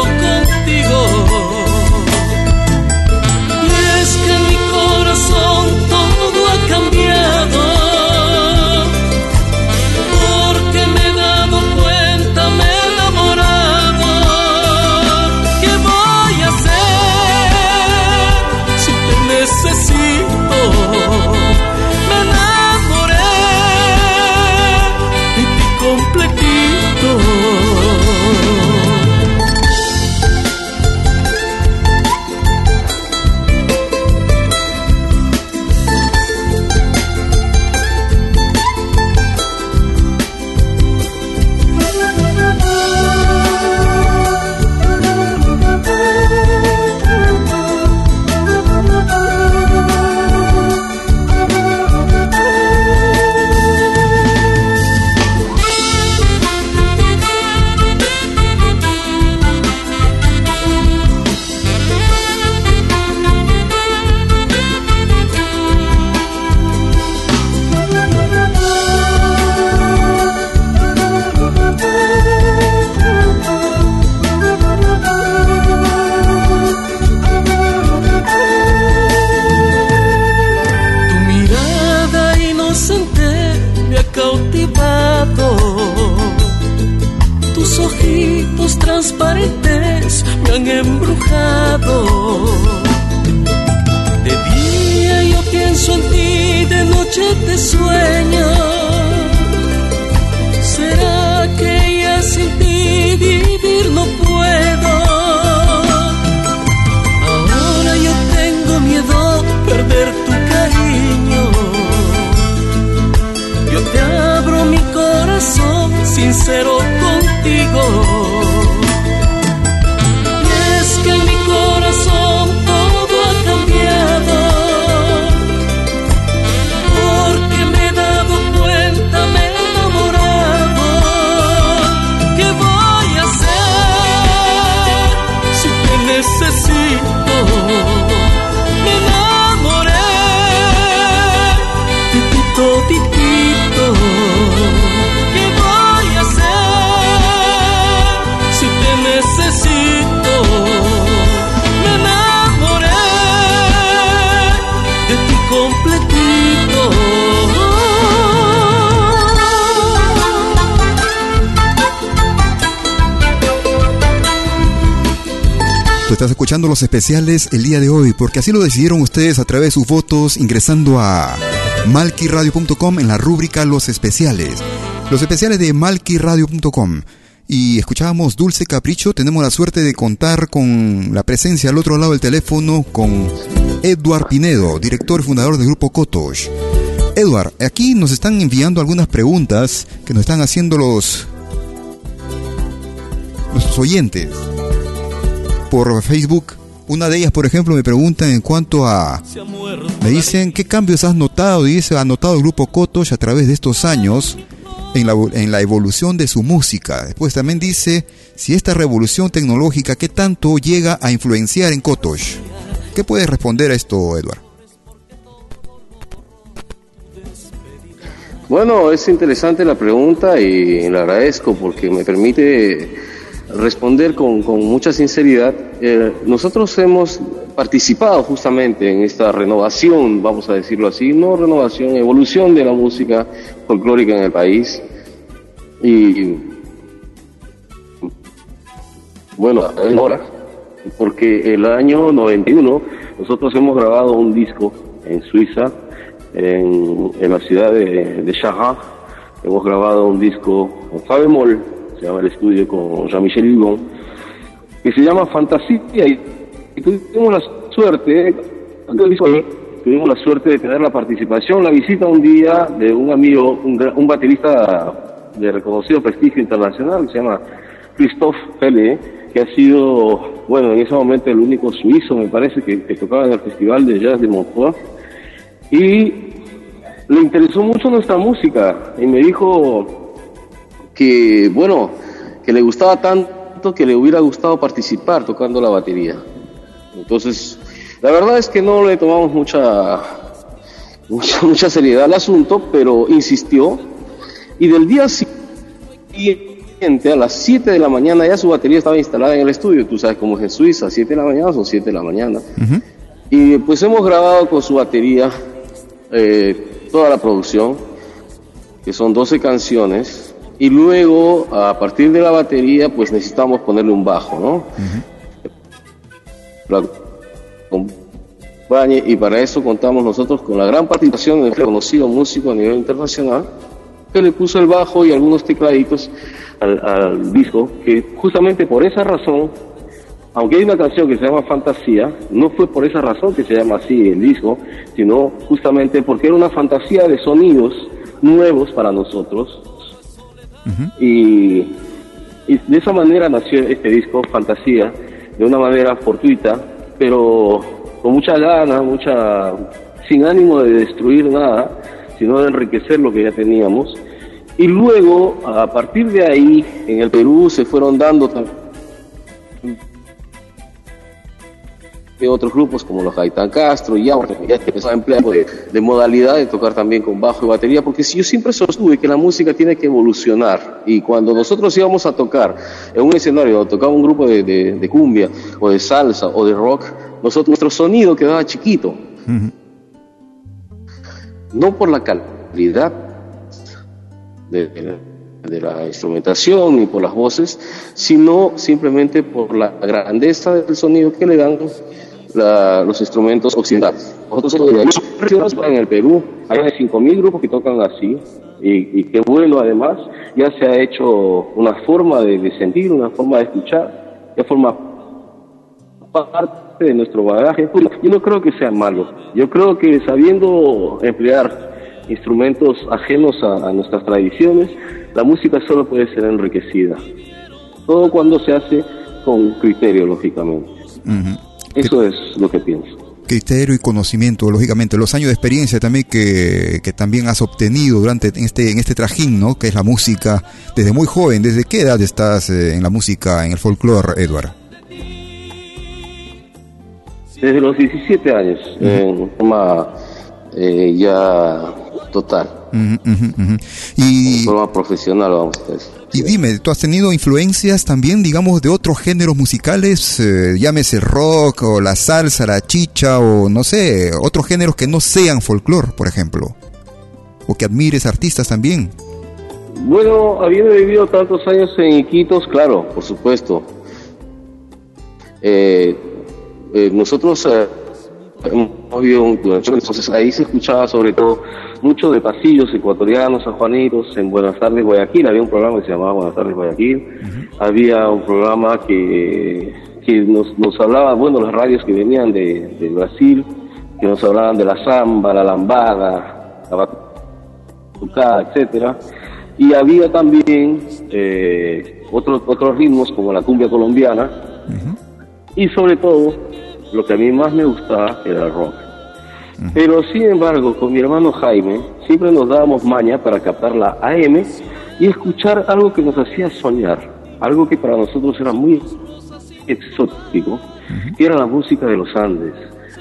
sueño. ¿Será que ya sin ti vivir no puedo? Ahora yo tengo miedo perder tu cariño. Yo te abro mi corazón sincero contigo. Estás escuchando los especiales el día de hoy, porque así lo decidieron ustedes a través de sus votos ingresando a malquiradio.com en la rúbrica Los especiales. Los especiales de malquiradio.com. Y escuchábamos Dulce Capricho, tenemos la suerte de contar con la presencia al otro lado del teléfono con Edward Pinedo, director y fundador del grupo Kotosh. Edward, aquí nos están enviando algunas preguntas que nos están haciendo los, los oyentes por Facebook. Una de ellas, por ejemplo, me preguntan en cuanto a... Me dicen, ¿qué cambios has notado? Dice, ha notado el grupo Kotosh a través de estos años en la, en la evolución de su música. Después también dice, si esta revolución tecnológica, ¿qué tanto llega a influenciar en Kotosh? ¿Qué puedes responder a esto, Edward? Bueno, es interesante la pregunta y le agradezco porque me permite responder con, con mucha sinceridad. Eh, nosotros hemos participado justamente en esta renovación, vamos a decirlo así, no renovación, evolución de la música folclórica en el país. Y bueno, ahora, porque el año 91 nosotros hemos grabado un disco en Suiza, en, en la ciudad de, de Chahat, hemos grabado un disco con Fabemol, se llama el estudio con Jean-Michel Hugon, que se llama Fantasía y, y tuvimos la suerte, tuvimos la suerte de tener la participación, la visita un día de un amigo, un, un baterista de reconocido prestigio internacional, que se llama Christophe Pelle, que ha sido, bueno, en ese momento el único suizo, me parece, que, que tocaba en el Festival de Jazz de Montreux, y le interesó mucho nuestra música, y me dijo que, bueno, que le gustaba tanto que le hubiera gustado participar tocando la batería. Entonces, la verdad es que no le tomamos mucha, mucha, mucha seriedad al asunto, pero insistió, y del día siguiente, a las 7 de la mañana, ya su batería estaba instalada en el estudio, tú sabes cómo es en Suiza, 7 de la mañana son 7 de la mañana. Y pues hemos grabado con su batería eh, toda la producción, que son 12 canciones, y luego a partir de la batería pues necesitamos ponerle un bajo, ¿no? La y para eso contamos nosotros con la gran participación de un reconocido músico a nivel internacional que le puso el bajo y algunos tecladitos al, al disco, que justamente por esa razón aunque hay una canción que se llama Fantasía, no fue por esa razón que se llama así el disco, sino justamente porque era una fantasía de sonidos nuevos para nosotros. Y, de esa manera nació este disco, Fantasía, de una manera fortuita, pero con mucha gana, mucha, sin ánimo de destruir nada, sino de enriquecer lo que ya teníamos. Y luego, a partir de ahí, en el Perú se fueron dando de otros grupos como los Gaitán Castro y ya empezaron a emplear de, de, modalidad de tocar también con bajo y batería, porque si yo siempre sostuve que la música tiene que evolucionar y cuando nosotros íbamos a tocar en un escenario, o tocaba un grupo de, de, de, cumbia o de salsa o de rock, nosotros, nuestro sonido quedaba chiquito. Uh -huh. No por la calidad de, de la instrumentación ni por las voces, sino simplemente por la grandeza del sonido que le dan los instrumentos occidentales. Nosotros en el Perú hay 5.000 grupos que tocan así y, qué bueno además, ya se ha hecho una forma de, de sentir, una forma de escuchar, ya forma parte de nuestro bagaje. Yo no creo que sea malo, yo creo que sabiendo emplear instrumentos ajenos a, nuestras tradiciones, la música solo puede ser enriquecida. Todo cuando se hace con criterio, lógicamente. Eso es lo que pienso. Criterio y conocimiento, lógicamente, los años de experiencia también que, que también has obtenido durante este, en este trajín, ¿no? Que es la música desde muy joven. ¿Desde qué edad estás eh, en la música, en el folclore, Edward? Desde los 17 años, uh -huh. en forma eh, ya total. Y, De forma profesional, vamos a decir. y dime, ¿tú has tenido influencias también, digamos, de otros géneros musicales? Eh, llámese rock o la salsa, la chicha o no sé, otros géneros que no sean folclore, por ejemplo. O que admires artistas también. Bueno, habiendo vivido tantos años en Iquitos, claro, por supuesto. Eh, eh, nosotros eh, hemos vivido un- entonces ahí se escuchaba sobre todo mucho de pasillos ecuatorianos, sanjuanitos, en Buenas tardes Guayaquil, había un programa que se llamaba Buenas tardes Guayaquil, había un programa que, que nos, nos hablaba, bueno, las radios que venían de, de Brasil, que nos hablaban de la samba, la lambada, la batucada, etcétera, y había también eh, otros otros ritmos como la cumbia colombiana. Y sobre todo lo que a mí más me gustaba era el rock. Pero sin embargo, con mi hermano Jaime siempre nos dábamos maña para captar la AM y escuchar algo que nos hacía soñar, algo que para nosotros era muy exótico, que era la música de los Andes.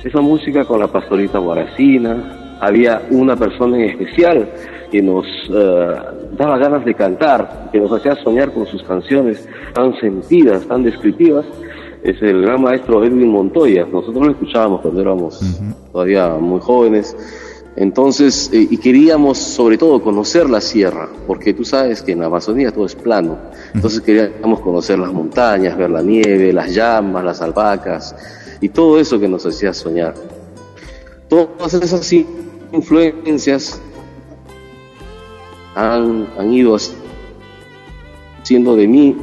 Esa música con la pastorita guaracina, había una persona en especial que nos eh, daba ganas de cantar, que nos hacía soñar con sus canciones tan sentidas, tan descriptivas, es el gran maestro Edwin Montoya. Nosotros lo escuchábamos cuando éramos todavía muy jóvenes. Entonces, eh, y queríamos sobre todo conocer la sierra, porque tú sabes que en la Amazonía todo es plano. Entonces queríamos conocer las montañas, ver la nieve, las llamas, las alpacas y todo eso que nos hacía soñar. Todas esas influencias han, han ido haciendo de mí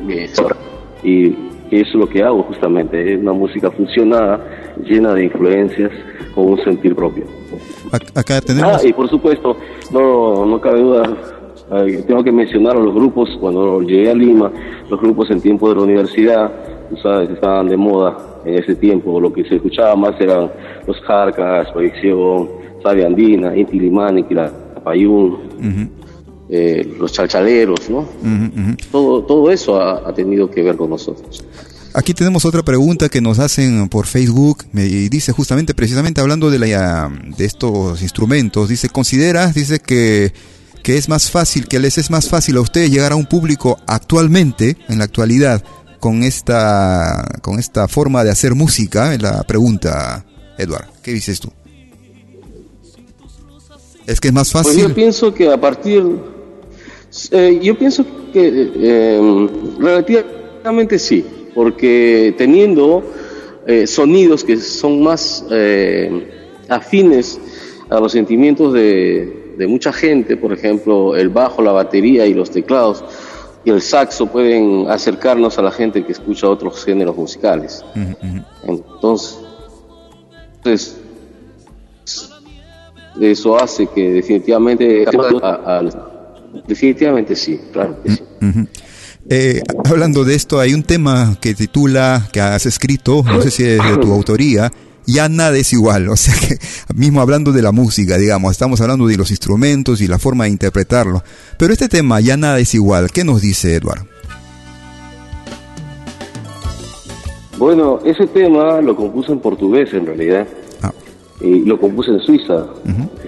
y es lo que hago justamente, es una música fusionada, llena de influencias, con un sentir propio. Ac- Acá tenemos... Ah, y por supuesto, no, no cabe duda, tengo que mencionar a los grupos, cuando llegué a Lima, los grupos en tiempo de la universidad, tú sabes, estaban de moda en ese tiempo, lo que se escuchaba más eran los Jarcas, Proyección, Sabia Andina, Inti Limani, Payún, Ujú, eh, los chalchaleros, ¿no? Todo, todo eso ha, ha tenido que ver con nosotros. Aquí tenemos otra pregunta que nos hacen por Facebook me- y dice justamente, precisamente hablando de, la, de estos instrumentos, dice, ¿consideras, dice que, que es más fácil, que les es más fácil a ustedes llegar a un público actualmente, en la actualidad, con esta, con esta forma de hacer música? Es la pregunta, Edward, ¿qué dices tú? Es que es más Pues fácil. yo pienso que a partir, eh, yo pienso que eh, relativamente sí, porque teniendo eh, sonidos que son más eh, afines a los sentimientos de, de mucha gente, por ejemplo, el bajo, la batería y los teclados y el saxo pueden acercarnos a la gente que escucha otros géneros musicales. Entonces, entonces, eso hace que definitivamente a- a- definitivamente sí, claro que sí. Eh, hablando de esto, hay un tema que titula, que has escrito, no sé si es de tu autoría, Ya nada es igual, o sea que mismo hablando de la música, digamos, estamos hablando de los instrumentos y la forma de interpretarlo, pero este tema, Ya nada es igual, ¿qué nos dice Edward? Bueno, ese tema lo compuse en portugués en realidad. Y lo compuse en Suiza.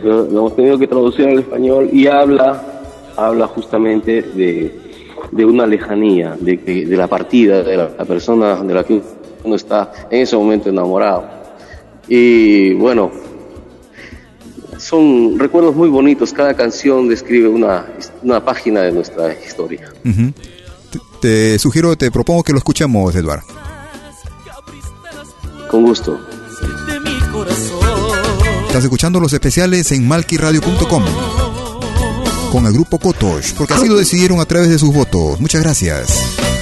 Lo hemos tenido que traducir al español y habla, habla justamente de, de una lejanía, de, que- de la partida de la, la persona de la que uno está en ese momento enamorado. Y bueno, son recuerdos muy bonitos. Cada canción describe una, una página de nuestra historia. Te, te sugiero, te propongo que lo escuchemos, Edward. Con gusto. Estás escuchando los especiales en malquiradio.com con el grupo Kotosh, porque así lo decidieron a través de sus votos. Muchas gracias.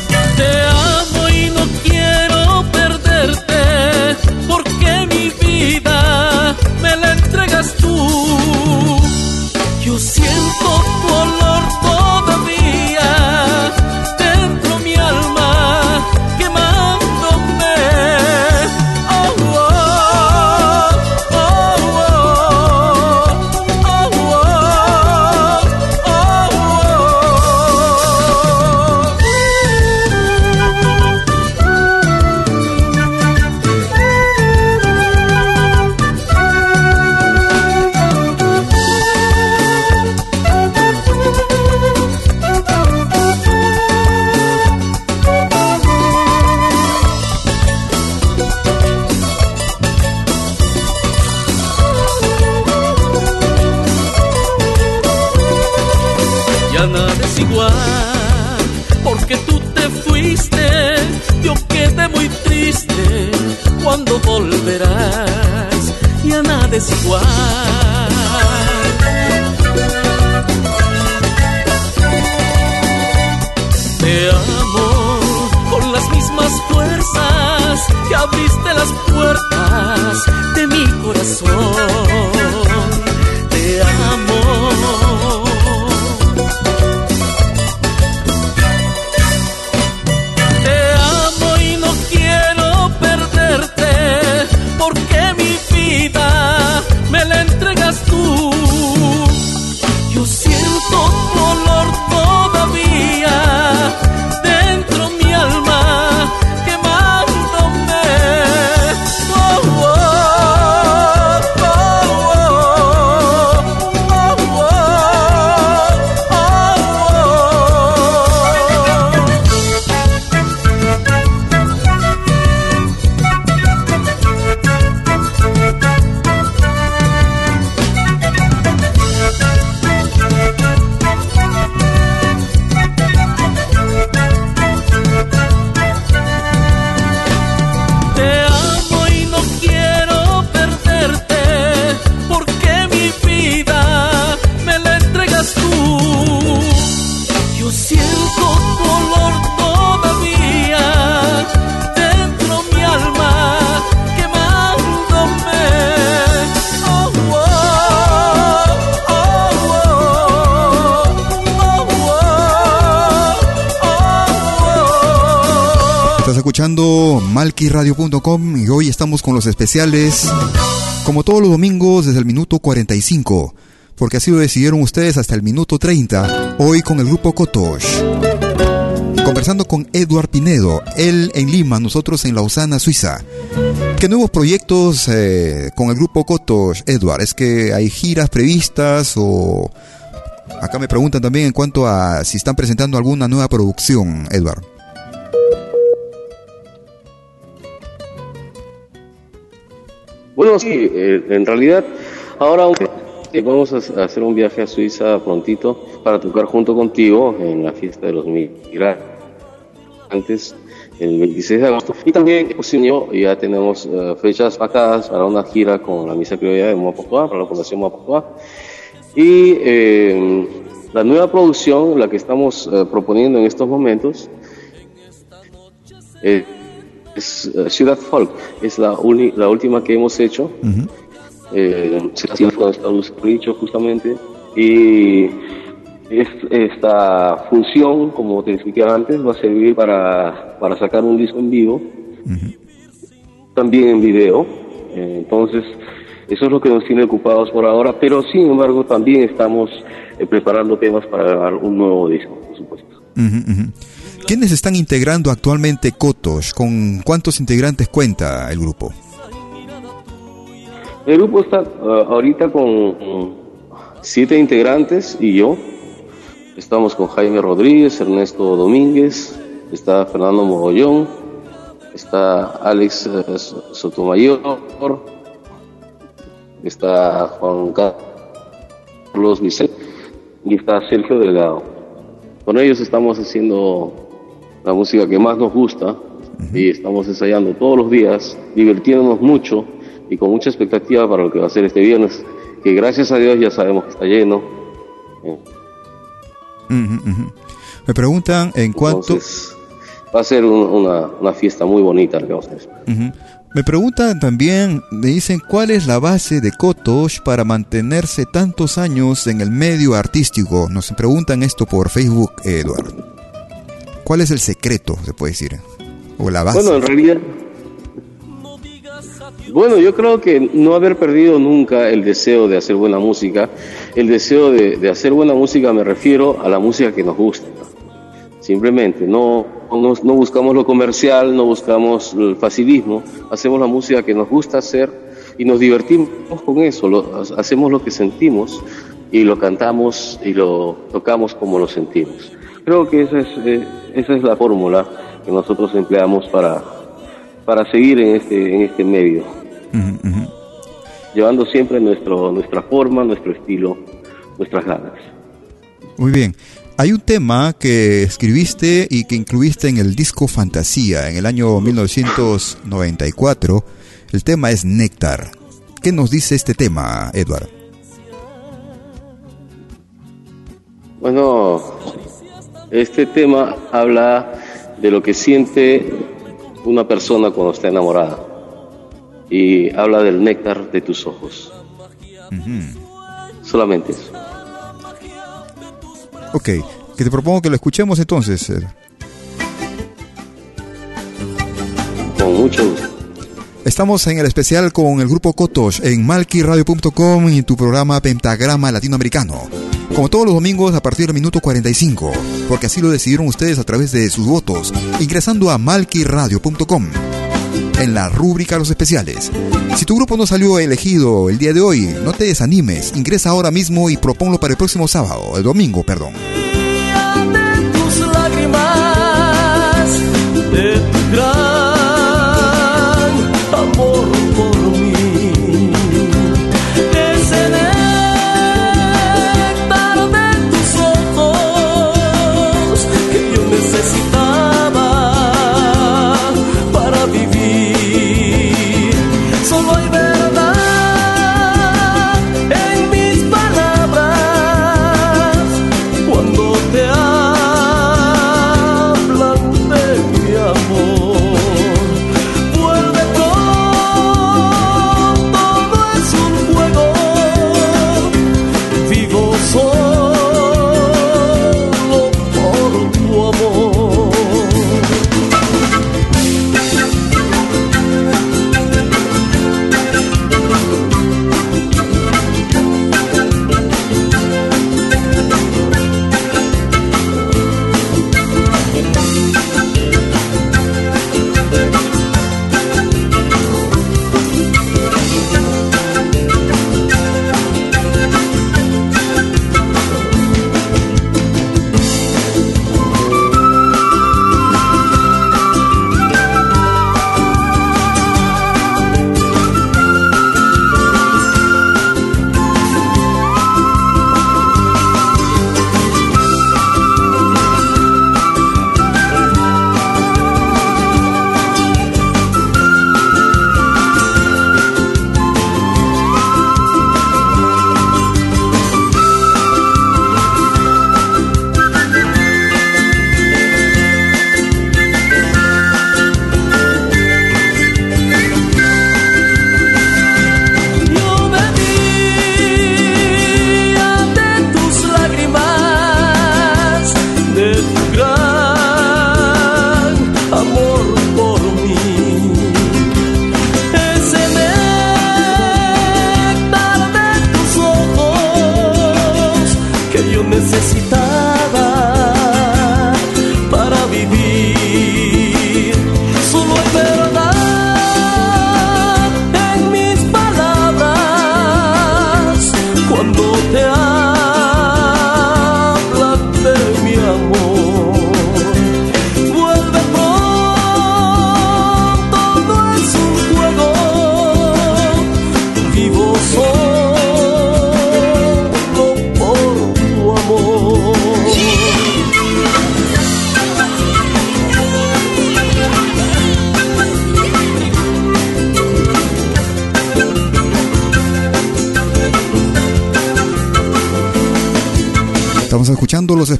malquiradio.com y hoy estamos con los especiales, como todos los domingos, desde el minuto 45, porque así lo decidieron ustedes hasta el minuto 30, hoy con el grupo Kotosh. Conversando con Eduard Pinedo, él en Lima, nosotros en Lausana, Suiza. ¿Qué nuevos proyectos eh, con el grupo Kotosh, Eduard? ¿Es que hay giras previstas o... Acá me preguntan también en cuanto a si están presentando alguna nueva producción, Eduard. Bueno, sí, eh, en realidad ahora vamos a hacer un viaje a Suiza prontito para tocar junto contigo en la fiesta de los migrantes el 26 de agosto. Y también pues, se unió, ya tenemos eh, fechas vacadas para una gira con la Misa Criolla de Moapocoa, para la Fundación Moapocoa. Y eh, la nueva producción, la que estamos eh, proponiendo en estos momentos, eh, es eh, Ciudad Folk, es la, uni- la última que hemos hecho. Con Estados Unidos justamente. Y es- esta función, como te expliqué antes, va a servir para, para sacar un disco en vivo, también en video. Eh, entonces, eso es lo que nos tiene ocupados por ahora, pero sin embargo también estamos eh, preparando temas para grabar un nuevo disco, por supuesto. ¿Quiénes están integrando actualmente Kotosh? ¿Con cuántos integrantes cuenta el grupo? El grupo está ah, ahorita con siete integrantes y yo. Estamos con Jaime Rodríguez, Ernesto Domínguez, está Fernando Mogollón, está Alex eh, Sotomayor, está Juan Carlos Vicente y está Sergio Delgado. Con ellos estamos haciendo la música que más nos gusta y estamos ensayando todos los días, divirtiéndonos mucho y con mucha expectativa para lo que va a ser este viernes, que gracias a Dios ya sabemos que está lleno. Eh. Me preguntan en cuánto... Va a ser un- una, una fiesta muy bonita la que vamos a hacer. Me preguntan también, me dicen, ¿cuál es la base de Kotosh para mantenerse tantos años en el medio artístico? Nos preguntan esto por Facebook, Eduardo. ¿Cuál es el secreto, se puede decir? O la base. Bueno, en realidad. Bueno, yo creo que no haber perdido nunca el deseo de hacer buena música. El deseo de, hacer buena música me refiero a la música que nos gusta. Simplemente, no, no, buscamos lo comercial, no buscamos el facilismo. Hacemos la música que nos gusta hacer y nos divertimos con eso. Hacemos lo que sentimos y lo cantamos y lo tocamos como lo sentimos. Creo que esa es, eh, esa es la fórmula que nosotros empleamos para, para seguir en este, en este medio, llevando siempre nuestro, nuestra forma, nuestro estilo, nuestras ganas. Muy bien. hay un tema que escribiste y que incluiste en el disco Fantasía en el año 1994. El tema es Néctar. ¿Qué nos dice este tema, Edward? Bueno, este tema habla de lo que siente una persona cuando está enamorada y habla del néctar de tus ojos. Solamente eso. Ok, que te propongo que lo escuchemos entonces. Con mucho gusto. Estamos en el especial con el grupo Kotosh en malquiradio.com y tu programa Pentagrama Latinoamericano. Como todos los domingos a partir del minuto 45, porque así lo decidieron ustedes a través de sus votos, ingresando a malquiradio.com en la rúbrica Los Especiales. Si tu grupo no salió elegido el día de hoy, no te desanimes, ingresa ahora mismo y proponlo para el próximo sábado, el domingo, perdón.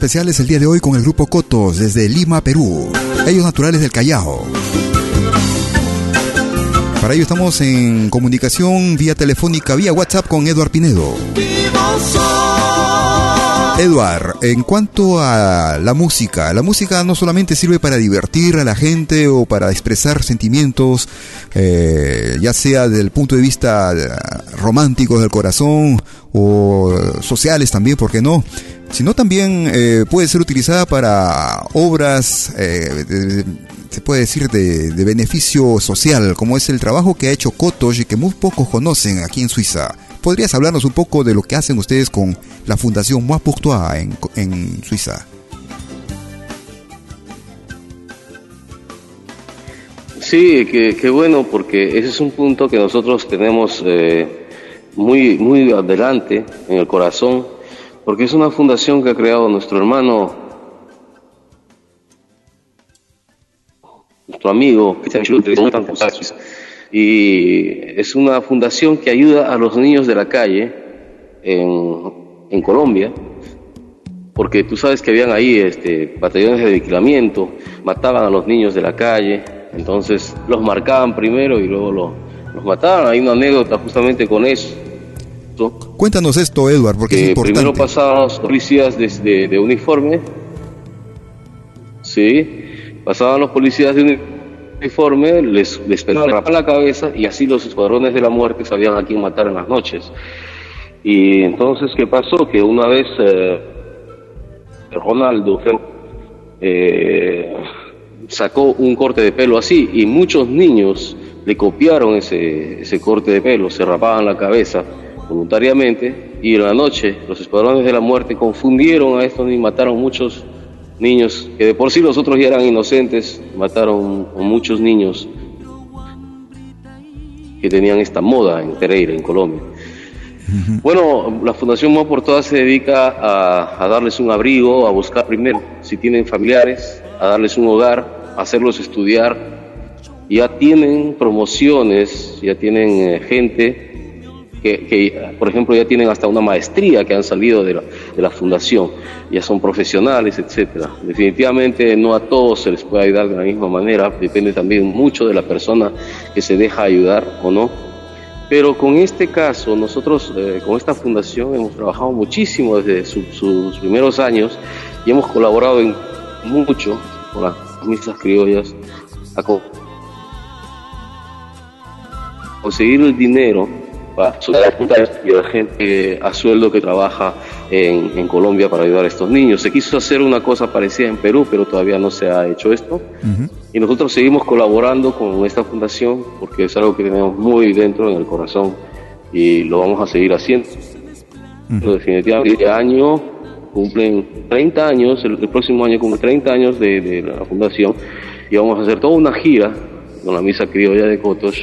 Especiales el día de hoy con el grupo Cotos desde Lima, Perú. Ellos naturales del Callao. Para ello estamos en comunicación vía telefónica, vía WhatsApp con Eduard Pinedo. Eduard, en cuanto a la música, la música no solamente sirve para divertir a la gente o para expresar sentimientos, eh, ya sea desde el punto de vista eh, romántico del corazón o sociales también, ¿por qué no? Sino también eh, puede ser utilizada para obras, se puede decir, de, de beneficio social, como es el trabajo que ha hecho Kotosh y que muy pocos conocen aquí en Suiza. ¿Podrías hablarnos un poco de lo que hacen ustedes con la Fundación Moi pour Toi en, Suiza? Sí, qué bueno, porque ese es un punto que nosotros tenemos eh, muy, muy adelante en el corazón, porque es una fundación que ha creado nuestro hermano, nuestro amigo, y es una fundación que ayuda a los niños de la calle en, en Colombia, porque tú sabes que habían ahí este, batallones de vigilamiento, mataban a los niños de la calle, entonces los marcaban primero y luego los, los mataban. Hay una anécdota justamente con eso. Cuéntanos esto, Edward, porque es que importante. primero pasaban los policías de, de- de uniforme, sí, pasaban los policías de uni- uniforme, les, les la cabeza y así los escuadrones de la muerte sabían a quién matar en las noches. Y entonces, ¿qué pasó? Que una vez eh, Ronaldo eh, sacó un corte de pelo así y muchos niños le copiaron ese, ese corte de pelo, se rapaban la cabeza voluntariamente y en la noche los escuadrones de la muerte confundieron a estos y mataron muchos niños que de por sí los otros ya eran inocentes, mataron a muchos niños que tenían esta moda en Pereira, en Colombia. Bueno, la Fundación Mo por Todas se dedica a, a darles un abrigo, a buscar primero, si tienen familiares, a darles un hogar, a hacerlos estudiar. Ya tienen promociones, ya tienen eh, gente que, que, por ejemplo, ya tienen hasta una maestría que han salido de la, de la fundación, ya son profesionales, etcétera. Definitivamente no a todos se les puede ayudar de la misma manera, depende también mucho de la persona que se deja ayudar o no. Pero con este caso, nosotros eh, con esta fundación hemos trabajado muchísimo desde su- sus primeros años y hemos colaborado en mucho con las misas criollas a co- conseguir el dinero para ayudar a la gente a sueldo que trabaja en, en Colombia para ayudar a estos niños. Se quiso hacer una cosa parecida en Perú, pero todavía no se ha hecho esto. Y nosotros seguimos colaborando con esta fundación porque es algo que tenemos muy dentro en el corazón y lo vamos a seguir haciendo. Pero definitivamente este año cumplen 30 años, el, el próximo año cumple 30 años de, de la fundación y vamos a hacer toda una gira con la misa criolla de Cotos.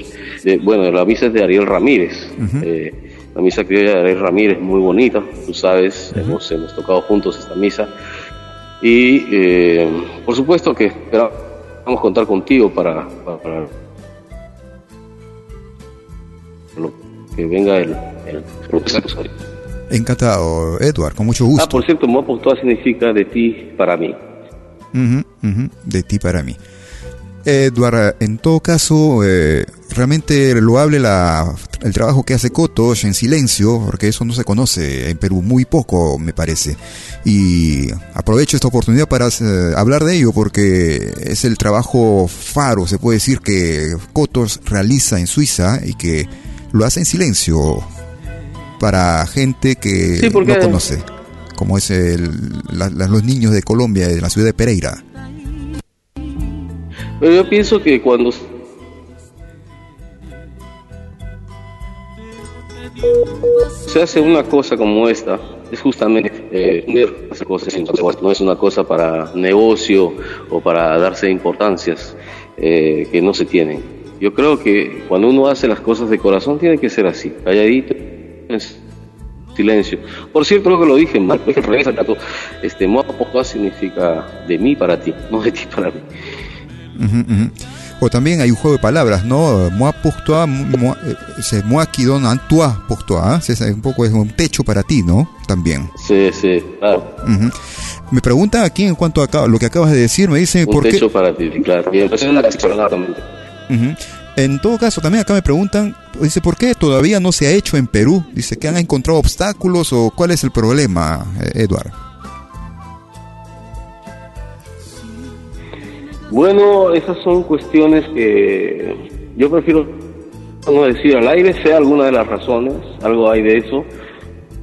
de- bueno, la misa es de Ariel Ramírez. Eh, la misa criolla de Ariel Ramírez, muy bonita, tú sabes, hemos, hemos tocado juntos esta misa. Y eh, por supuesto que esperamos contar contigo para, para, para lo que venga el, el. Encantado, Edward, con mucho gusto. Ah, por cierto, Moapostoa significa de ti para mí. Ujú, ujú, de ti para mí. Edward, en todo caso, eh, realmente loable la, el trabajo que hace Kotosh en silencio, porque eso no se conoce en Perú, muy poco me parece. Y aprovecho esta oportunidad para eh, hablar de ello, porque es el trabajo faro, se puede decir, que Kotosh realiza en Suiza y que lo hace en silencio para gente que Sí, no conoce, como es el- la- la- los niños de Colombia, de la ciudad de Pereira. Pero yo pienso que cuando se hace una cosa como esta, es justamente eh, consecuencias. no es una cosa para negocio o para darse importancias eh, que no se tienen. Yo creo que cuando uno hace las cosas de corazón tiene que ser así, calladito, en silencio. Por cierto, creo que lo dije mal, rato. este, Moapostoa significa de mí para ti, no de ti para mí. Ujú, ujú. O también hay un juego de palabras, ¿no? Moi pour toi, moi, eh, c'est moi qui donne un toit pour toi. ¿ah? Es un poco es un techo para ti, ¿no? También. Sí, sí, claro. Ujú. Me preguntan aquí en cuanto a lo que acabas de decir, me dicen Un por qué. techo para ti, claro. Y una. En todo caso, también acá me preguntan, dice, ¿por qué todavía no se ha hecho en Perú? Dice, ¿que han encontrado obstáculos o cuál es el problema, eh, Bueno, esas son cuestiones que yo prefiero no decir al aire, sea alguna de las razones, algo hay de eso,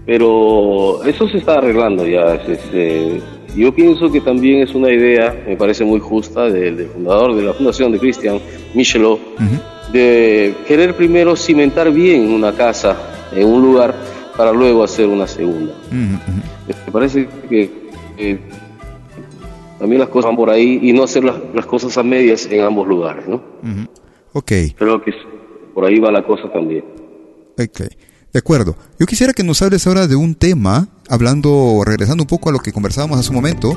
pero eso se está arreglando ya. es- eh, yo pienso que también es una idea, me parece muy justa, del, fundador de la fundación de Christian, Michelot, de querer primero cimentar bien una casa en un lugar para luego hacer una segunda. Me parece que eh, también las cosas van por ahí y no hacer las, las cosas a medias en ambos lugares, ¿no? Ujú. Ok, Creo que por ahí va la cosa también. ok. De acuerdo. Yo quisiera que nos hables ahora de un tema, hablando, regresando un poco a lo que conversábamos hace un momento,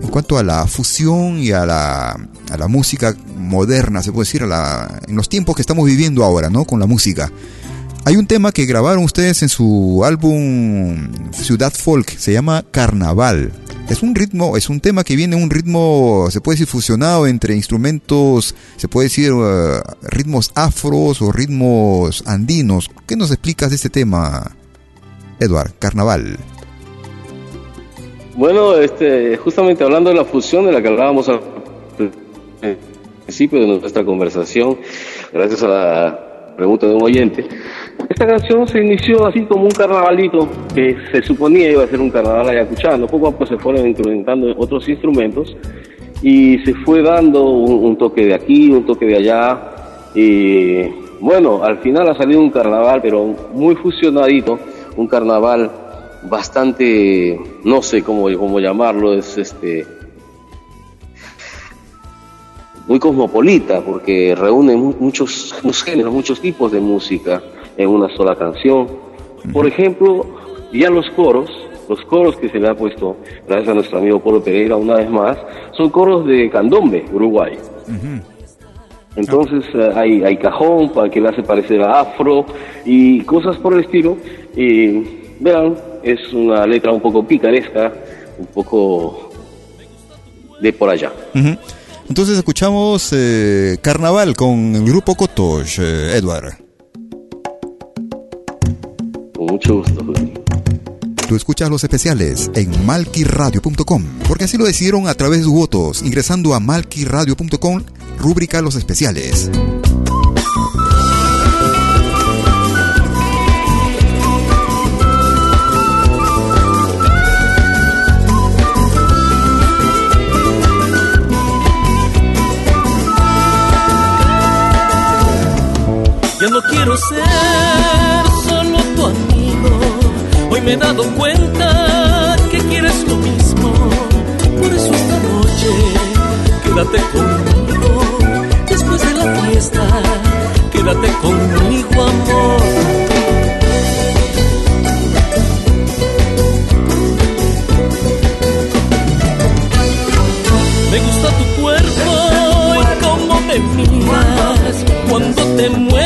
en cuanto a la fusión y a la, a la música moderna, se puede decir, a la, en los tiempos que estamos viviendo ahora, ¿no? Con la música. Hay un tema que grabaron ustedes en su álbum Ciudad Folk, se llama Carnaval. Es un ritmo, es un tema que viene un ritmo, se puede decir, fusionado entre instrumentos, se puede decir, uh, ritmos afros o ritmos andinos. ¿Qué nos explicas de este tema, Edward? Carnaval. Bueno, este, justamente hablando de la fusión de la que hablábamos al principio de nuestra conversación, gracias a la pregunta de un oyente, esta canción se inició así como un carnavalito que se suponía iba a ser un carnaval ayacuchano. Poco a poco se fueron incrementando otros instrumentos y se fue dando un, un, toque de aquí, un toque de allá. Y bueno, al final ha salido un carnaval, pero muy fusionadito, un carnaval bastante, no sé cómo, cómo llamarlo, es este muy cosmopolita porque reúne muchos, muchos géneros, muchos tipos de música en una sola canción. Por ejemplo, ya los coros, los coros que se le ha puesto, gracias a nuestro amigo Polo Pereira una vez más, son coros de candombe, Uruguay. Entonces hay, hay cajón para que le hace parecer a afro y cosas por el estilo. Y vean, es una letra un poco picaresca, un poco de por allá. Entonces escuchamos eh, Carnaval con el grupo Kotosh, eh, Edward. Con mucho gusto, Tú escuchas los especiales en malquiradio.com, porque así lo decidieron a través de sus votos, ingresando a malquiradio.com, rúbrica Los especiales. Yo no quiero ser solo tu amigo. Hoy me he dado cuenta que quieres lo mismo. Por eso esta noche quédate conmigo. Después de la fiesta, quédate conmigo, amor. Me gusta tu cuerpo y cómo me miras cuando te mueves,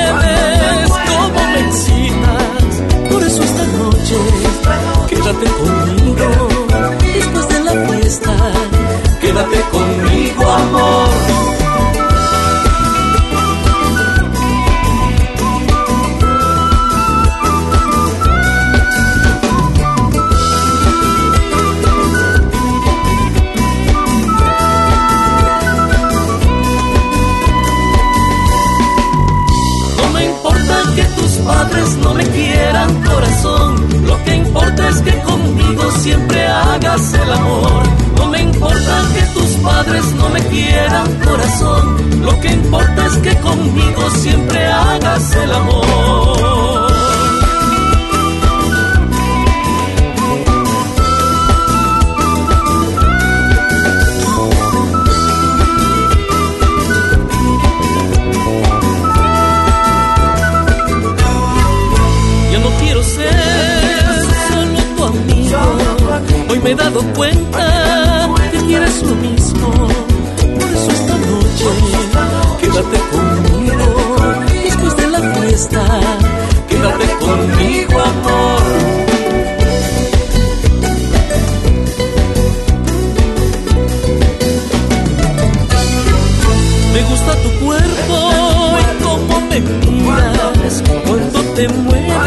siempre hagas el amor. No me importa que tus padres no me quieran corazón, lo que importa es que conmigo siempre hagas el amor. He dado cuenta que quieres lo mismo. Por eso esta noche quédate conmigo. Después de la fiesta, quédate conmigo, amor. Me gusta tu cuerpo y cómo me miras cuando te mueves,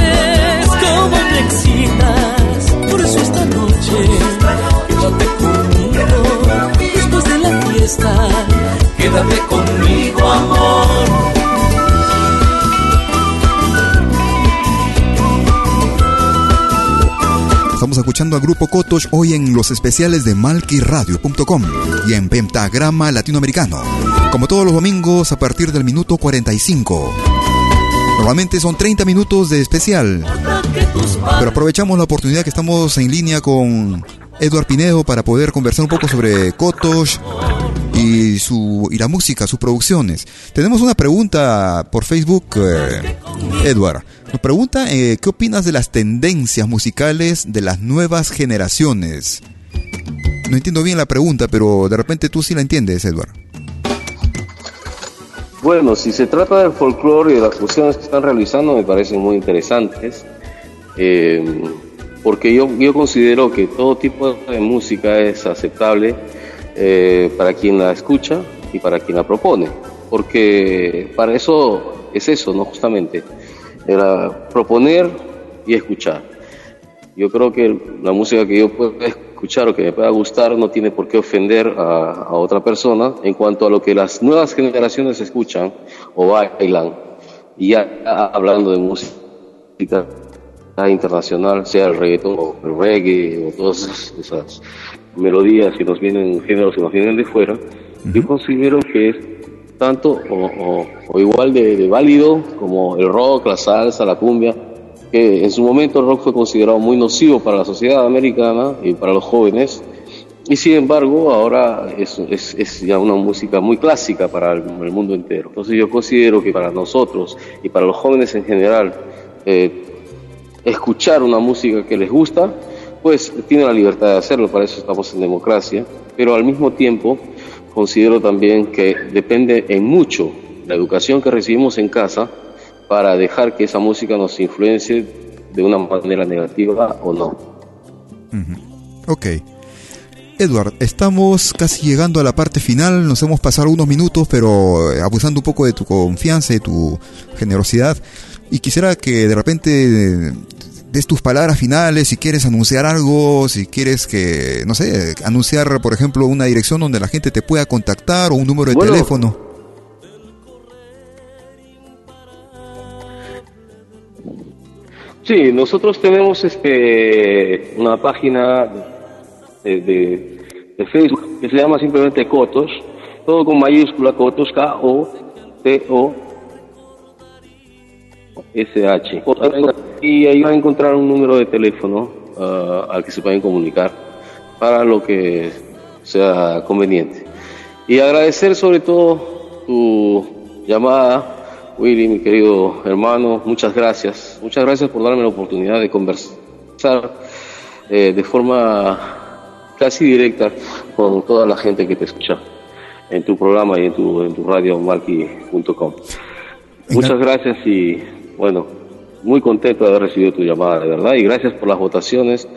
quédate conmigo, amor. Estamos escuchando al grupo Kotosh hoy en los especiales de malquiradio.com y en Pentagrama Latinoamericano. Como todos los domingos a partir del minuto 45. Normalmente son 30 minutos de especial. Pero aprovechamos la oportunidad que estamos en línea con Eduard Pinedo para poder conversar un poco sobre Kotosh y su, y la música, sus producciones. Tenemos una pregunta por Facebook, eh, Edward. Nos pregunta, eh, ¿qué opinas de las tendencias musicales de las nuevas generaciones? No entiendo bien la pregunta, pero de repente tú sí la entiendes, Edward. Bueno, si se trata del folclore y de las fusiones que están realizando, me parecen muy interesantes. Eh, porque yo, yo considero que todo tipo de música es aceptable eh, para quien la escucha y para quien la propone. Porque para eso es eso, ¿no? Justamente, era proponer y escuchar. Yo creo que la música que yo pueda escuchar o que me pueda gustar no tiene por qué ofender a, otra persona en cuanto a lo que las nuevas generaciones escuchan o bailan. Y ya hablando de música internacional, sea el reggaetón o el reggae o todas esas melodías que nos vienen, géneros que nos vienen de fuera, yo considero que es tanto o, o- o igual de, de válido como el rock, la salsa, la cumbia, que en su momento el rock fue considerado muy nocivo para la sociedad americana y para los jóvenes, y sin embargo ahora es, es, es ya una música muy clásica para el, el mundo entero. Entonces yo considero que para nosotros y para los jóvenes en general, eh, escuchar una música que les gusta, pues tiene la libertad de hacerlo, para eso estamos en democracia, pero al mismo tiempo considero también que depende en mucho la educación que recibimos en casa para dejar que esa música nos influencie de una manera negativa o no. Ok. Edward, estamos casi llegando a la parte final, nos hemos pasado unos minutos, pero eh, abusando un poco de tu confianza y tu generosidad. Y quisiera que de repente eh, des tus palabras finales, si quieres anunciar algo, si quieres que, no sé, anunciar, por ejemplo, una dirección donde la gente te pueda contactar o un número de Bueno. teléfono. Sí, nosotros tenemos este una página de, de- de Facebook que se llama simplemente Cotos, todo con mayúscula Cotos, K-O-T-O-S-H. Y ahí van a encontrar un número de teléfono ah, al que se pueden comunicar para lo que sea conveniente. Y agradecer sobre todo tu llamada, Willy, mi querido hermano, muchas gracias. Muchas gracias por darme la oportunidad de conversar eh, de forma casi directa con toda la gente que te escucha en tu programa y en tu, en tu radio malki.com. Muchas gracias y bueno, muy contento de haber recibido tu llamada, de verdad, y gracias por las votaciones,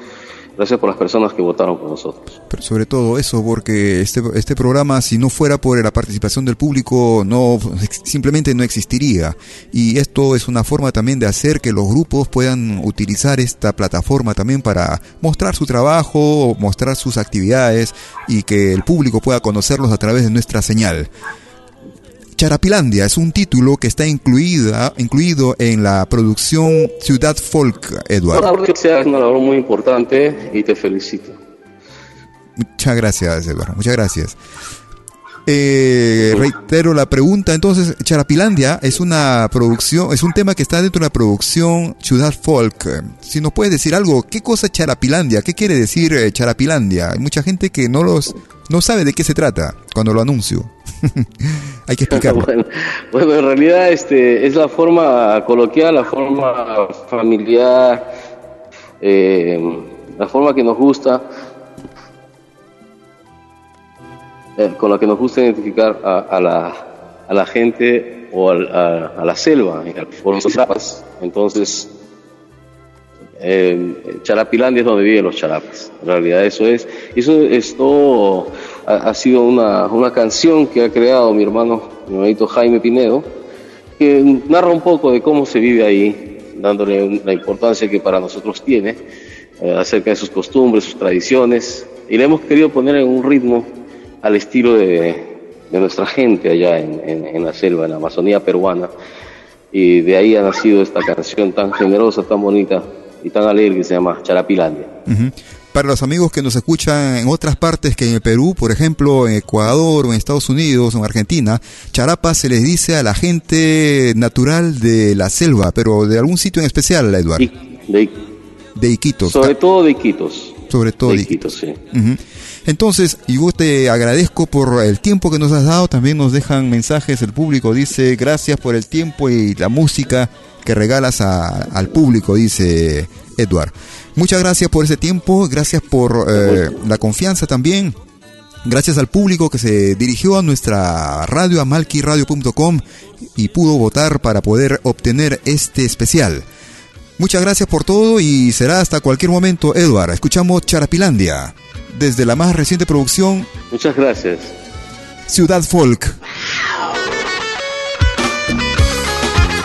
gracias por las personas que votaron por nosotros. Sobre todo eso, porque este, este programa, si no fuera por la participación del público, no simplemente no existiría. Y esto es una forma también de hacer que los grupos puedan utilizar esta plataforma también para mostrar su trabajo, mostrar sus actividades y que el público pueda conocerlos a través de nuestra señal. Charapilandia es un título que está incluida, incluido en la producción Ciudad Folk, Edward. Una labor que sea una labor muy importante y te felicito. Muchas gracias, Eduardo. Muchas gracias. Eh, reitero la pregunta. Entonces, Charapilandia es una producción, es un tema que está dentro de la producción Ciudad Folk. Si nos puedes decir algo, ¿qué cosa es Charapilandia? ¿Qué quiere decir eh, Charapilandia? Hay mucha gente que no los, no sabe de qué se trata cuando lo anuncio. Hay que explicarlo. bueno, en realidad este, es la forma coloquial, la forma familiar, eh, la forma que nos gusta, eh, con la que nos gusta identificar a, la, a la gente o a, la selva, por los charapas. Entonces, eh, Charapilandia es donde viven los charapas. En realidad eso es. Eso esto ha, ha sido una, una canción que ha creado mi hermano, mi hermanito Jaime Pinedo, que narra un poco de cómo se vive ahí, dándole la importancia que para nosotros tiene, eh, acerca de sus costumbres, sus tradiciones, y le hemos querido poner en un ritmo al estilo de, de nuestra gente allá en, en- en la selva, en la Amazonía peruana, y de ahí ha nacido esta canción tan generosa, tan bonita y tan alegre que se llama Charapilandia. Ujú. Para los amigos que nos escuchan en otras partes que en el Perú, por ejemplo, en Ecuador o en Estados Unidos o en Argentina, charapa se les dice a la gente natural de la selva, pero de algún sitio en especial, Eduardo. De, De Iquitos. sobre todo de Iquitos. Sobre todo de Quito, sí. Entonces, yo te agradezco por el tiempo que nos has dado. También nos dejan mensajes el público. Dice, gracias por el tiempo y la música que regalas a- al público, dice Edward. Muchas gracias por ese tiempo. Gracias por eh, la confianza también. Gracias al público que se dirigió a nuestra radio, a malquiradio.com y pudo votar para poder obtener este especial. Muchas gracias por todo y será hasta cualquier momento, Edward. Escuchamos Charapilandia, desde la más reciente producción Muchas gracias. Ciudad Folk.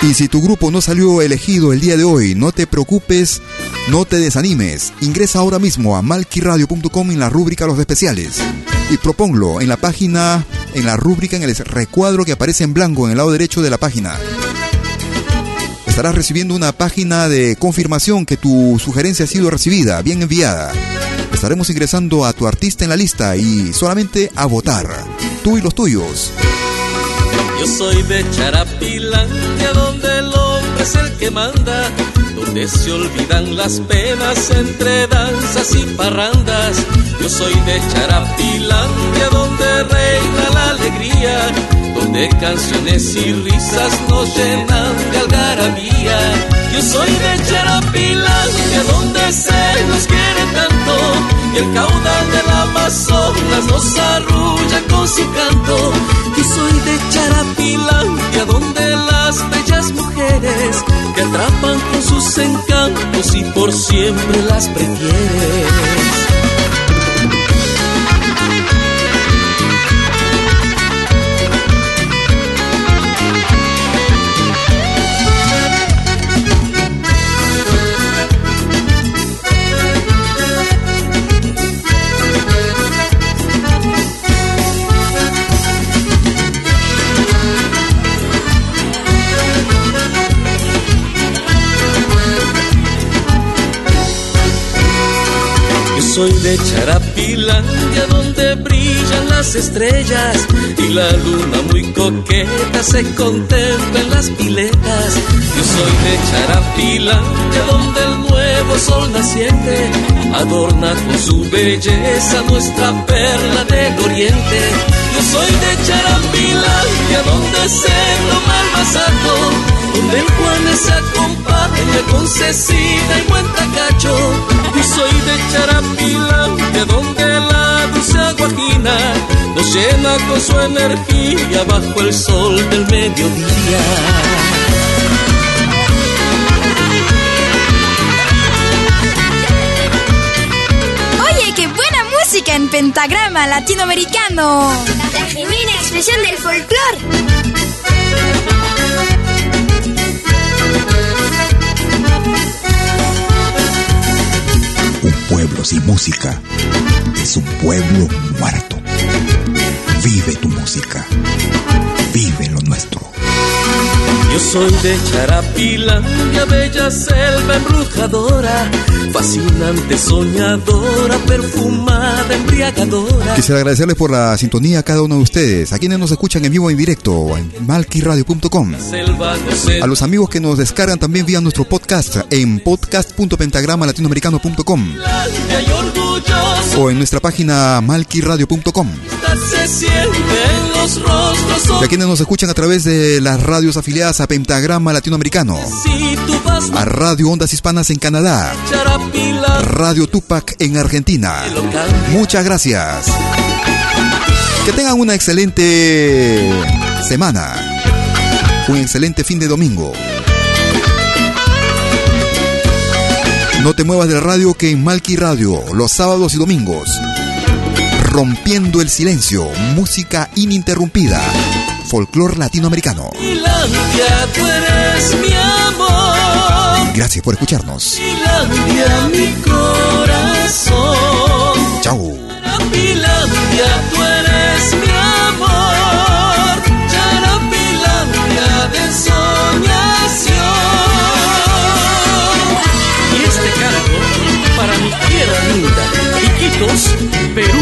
Y si tu grupo no salió elegido el día de hoy, no te preocupes, no te desanimes. Ingresa ahora mismo a malquiradio.com en la rúbrica Los Especiales y proponlo en la página, en la rúbrica, en el recuadro que aparece en blanco en el lado derecho de la página. Estarás recibiendo una página de confirmación que tu sugerencia ha sido recibida, bien enviada. Estaremos ingresando a tu artista en la lista y solamente a votar. Tú y los tuyos. Yo soy de hombre es el que manda, donde se olvidan las penas entre danzas y parrandas. Yo soy de Charapilandia, donde reina la alegría, donde canciones y risas nos llenan de algarabía. Yo soy de Charapilandia, donde se nos quiere tanto, y el caudal del Amazonas nos arrulla con su canto. Yo soy de Charapilandia, donde las bellas mujeres te atrapan con sus encantos y por siempre las prefieres. Soy de Charapilandia donde brillan las estrellas y la luna muy coqueta se contempla en las piletas. Yo soy de Charapilandia donde el nuevo sol naciente adorna con su belleza nuestra perla del oriente. Yo soy de Charapilandia donde se toma el donde el Juanes se acompaña con Cecina y buen tacacho. Y soy de Charapilandia, donde la dulce aguajina nos llena con su energía bajo el sol del mediodía. Oye, qué buena música en pentagrama latinoamericano. La genuina expresión del folclore. Sin música es un pueblo muerto. Vive tu música. Vive. Yo soy de Charapilandia, bella selva embrujadora, fascinante, soñadora, perfumada, embriagadora. Quisiera agradecerles por la sintonía a cada uno de ustedes, a quienes nos escuchan en vivo en directo en malquiradio.com. A los amigos que nos descargan también vía nuestro podcast en podcast.pentagramalatinoamericano.com o en nuestra página malquiradio.com. Y a quienes nos escuchan a través de las radios afiliadas a Pentagrama Latinoamericano, a Radio Ondas Hispanas en Canadá, Radio Tupac en Argentina. Muchas gracias. Que tengan una excelente semana. Un excelente fin de domingo. No te muevas del radio que en Malki Radio, los sábados y domingos. Rompiendo el silencio, música ininterrumpida. Folclor latinoamericano. Finlandia, tú eres mi amor. Gracias por escucharnos. Finlandia, mi corazón. Chao. Charapilandia, tú eres mi amor. Charapilandia de soñación. Y este canto para mi tierra linda, Iquitos, Perú.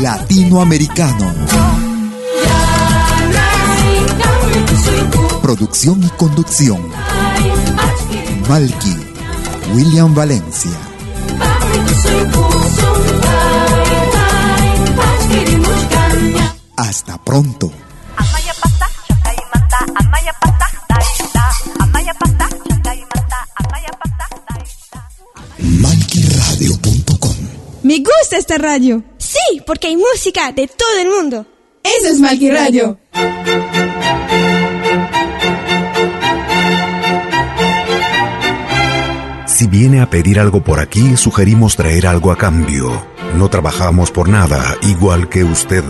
Latinoamericano. Producción y conducción. Malky, William Valencia. Hasta pronto. MalkyRadio.com Me gusta esta radio. Sí, porque hay música de todo el mundo. Eso es Malky Radio. Si viene a pedir algo por aquí, sugerimos traer algo a cambio. No trabajamos por nada, igual que usted.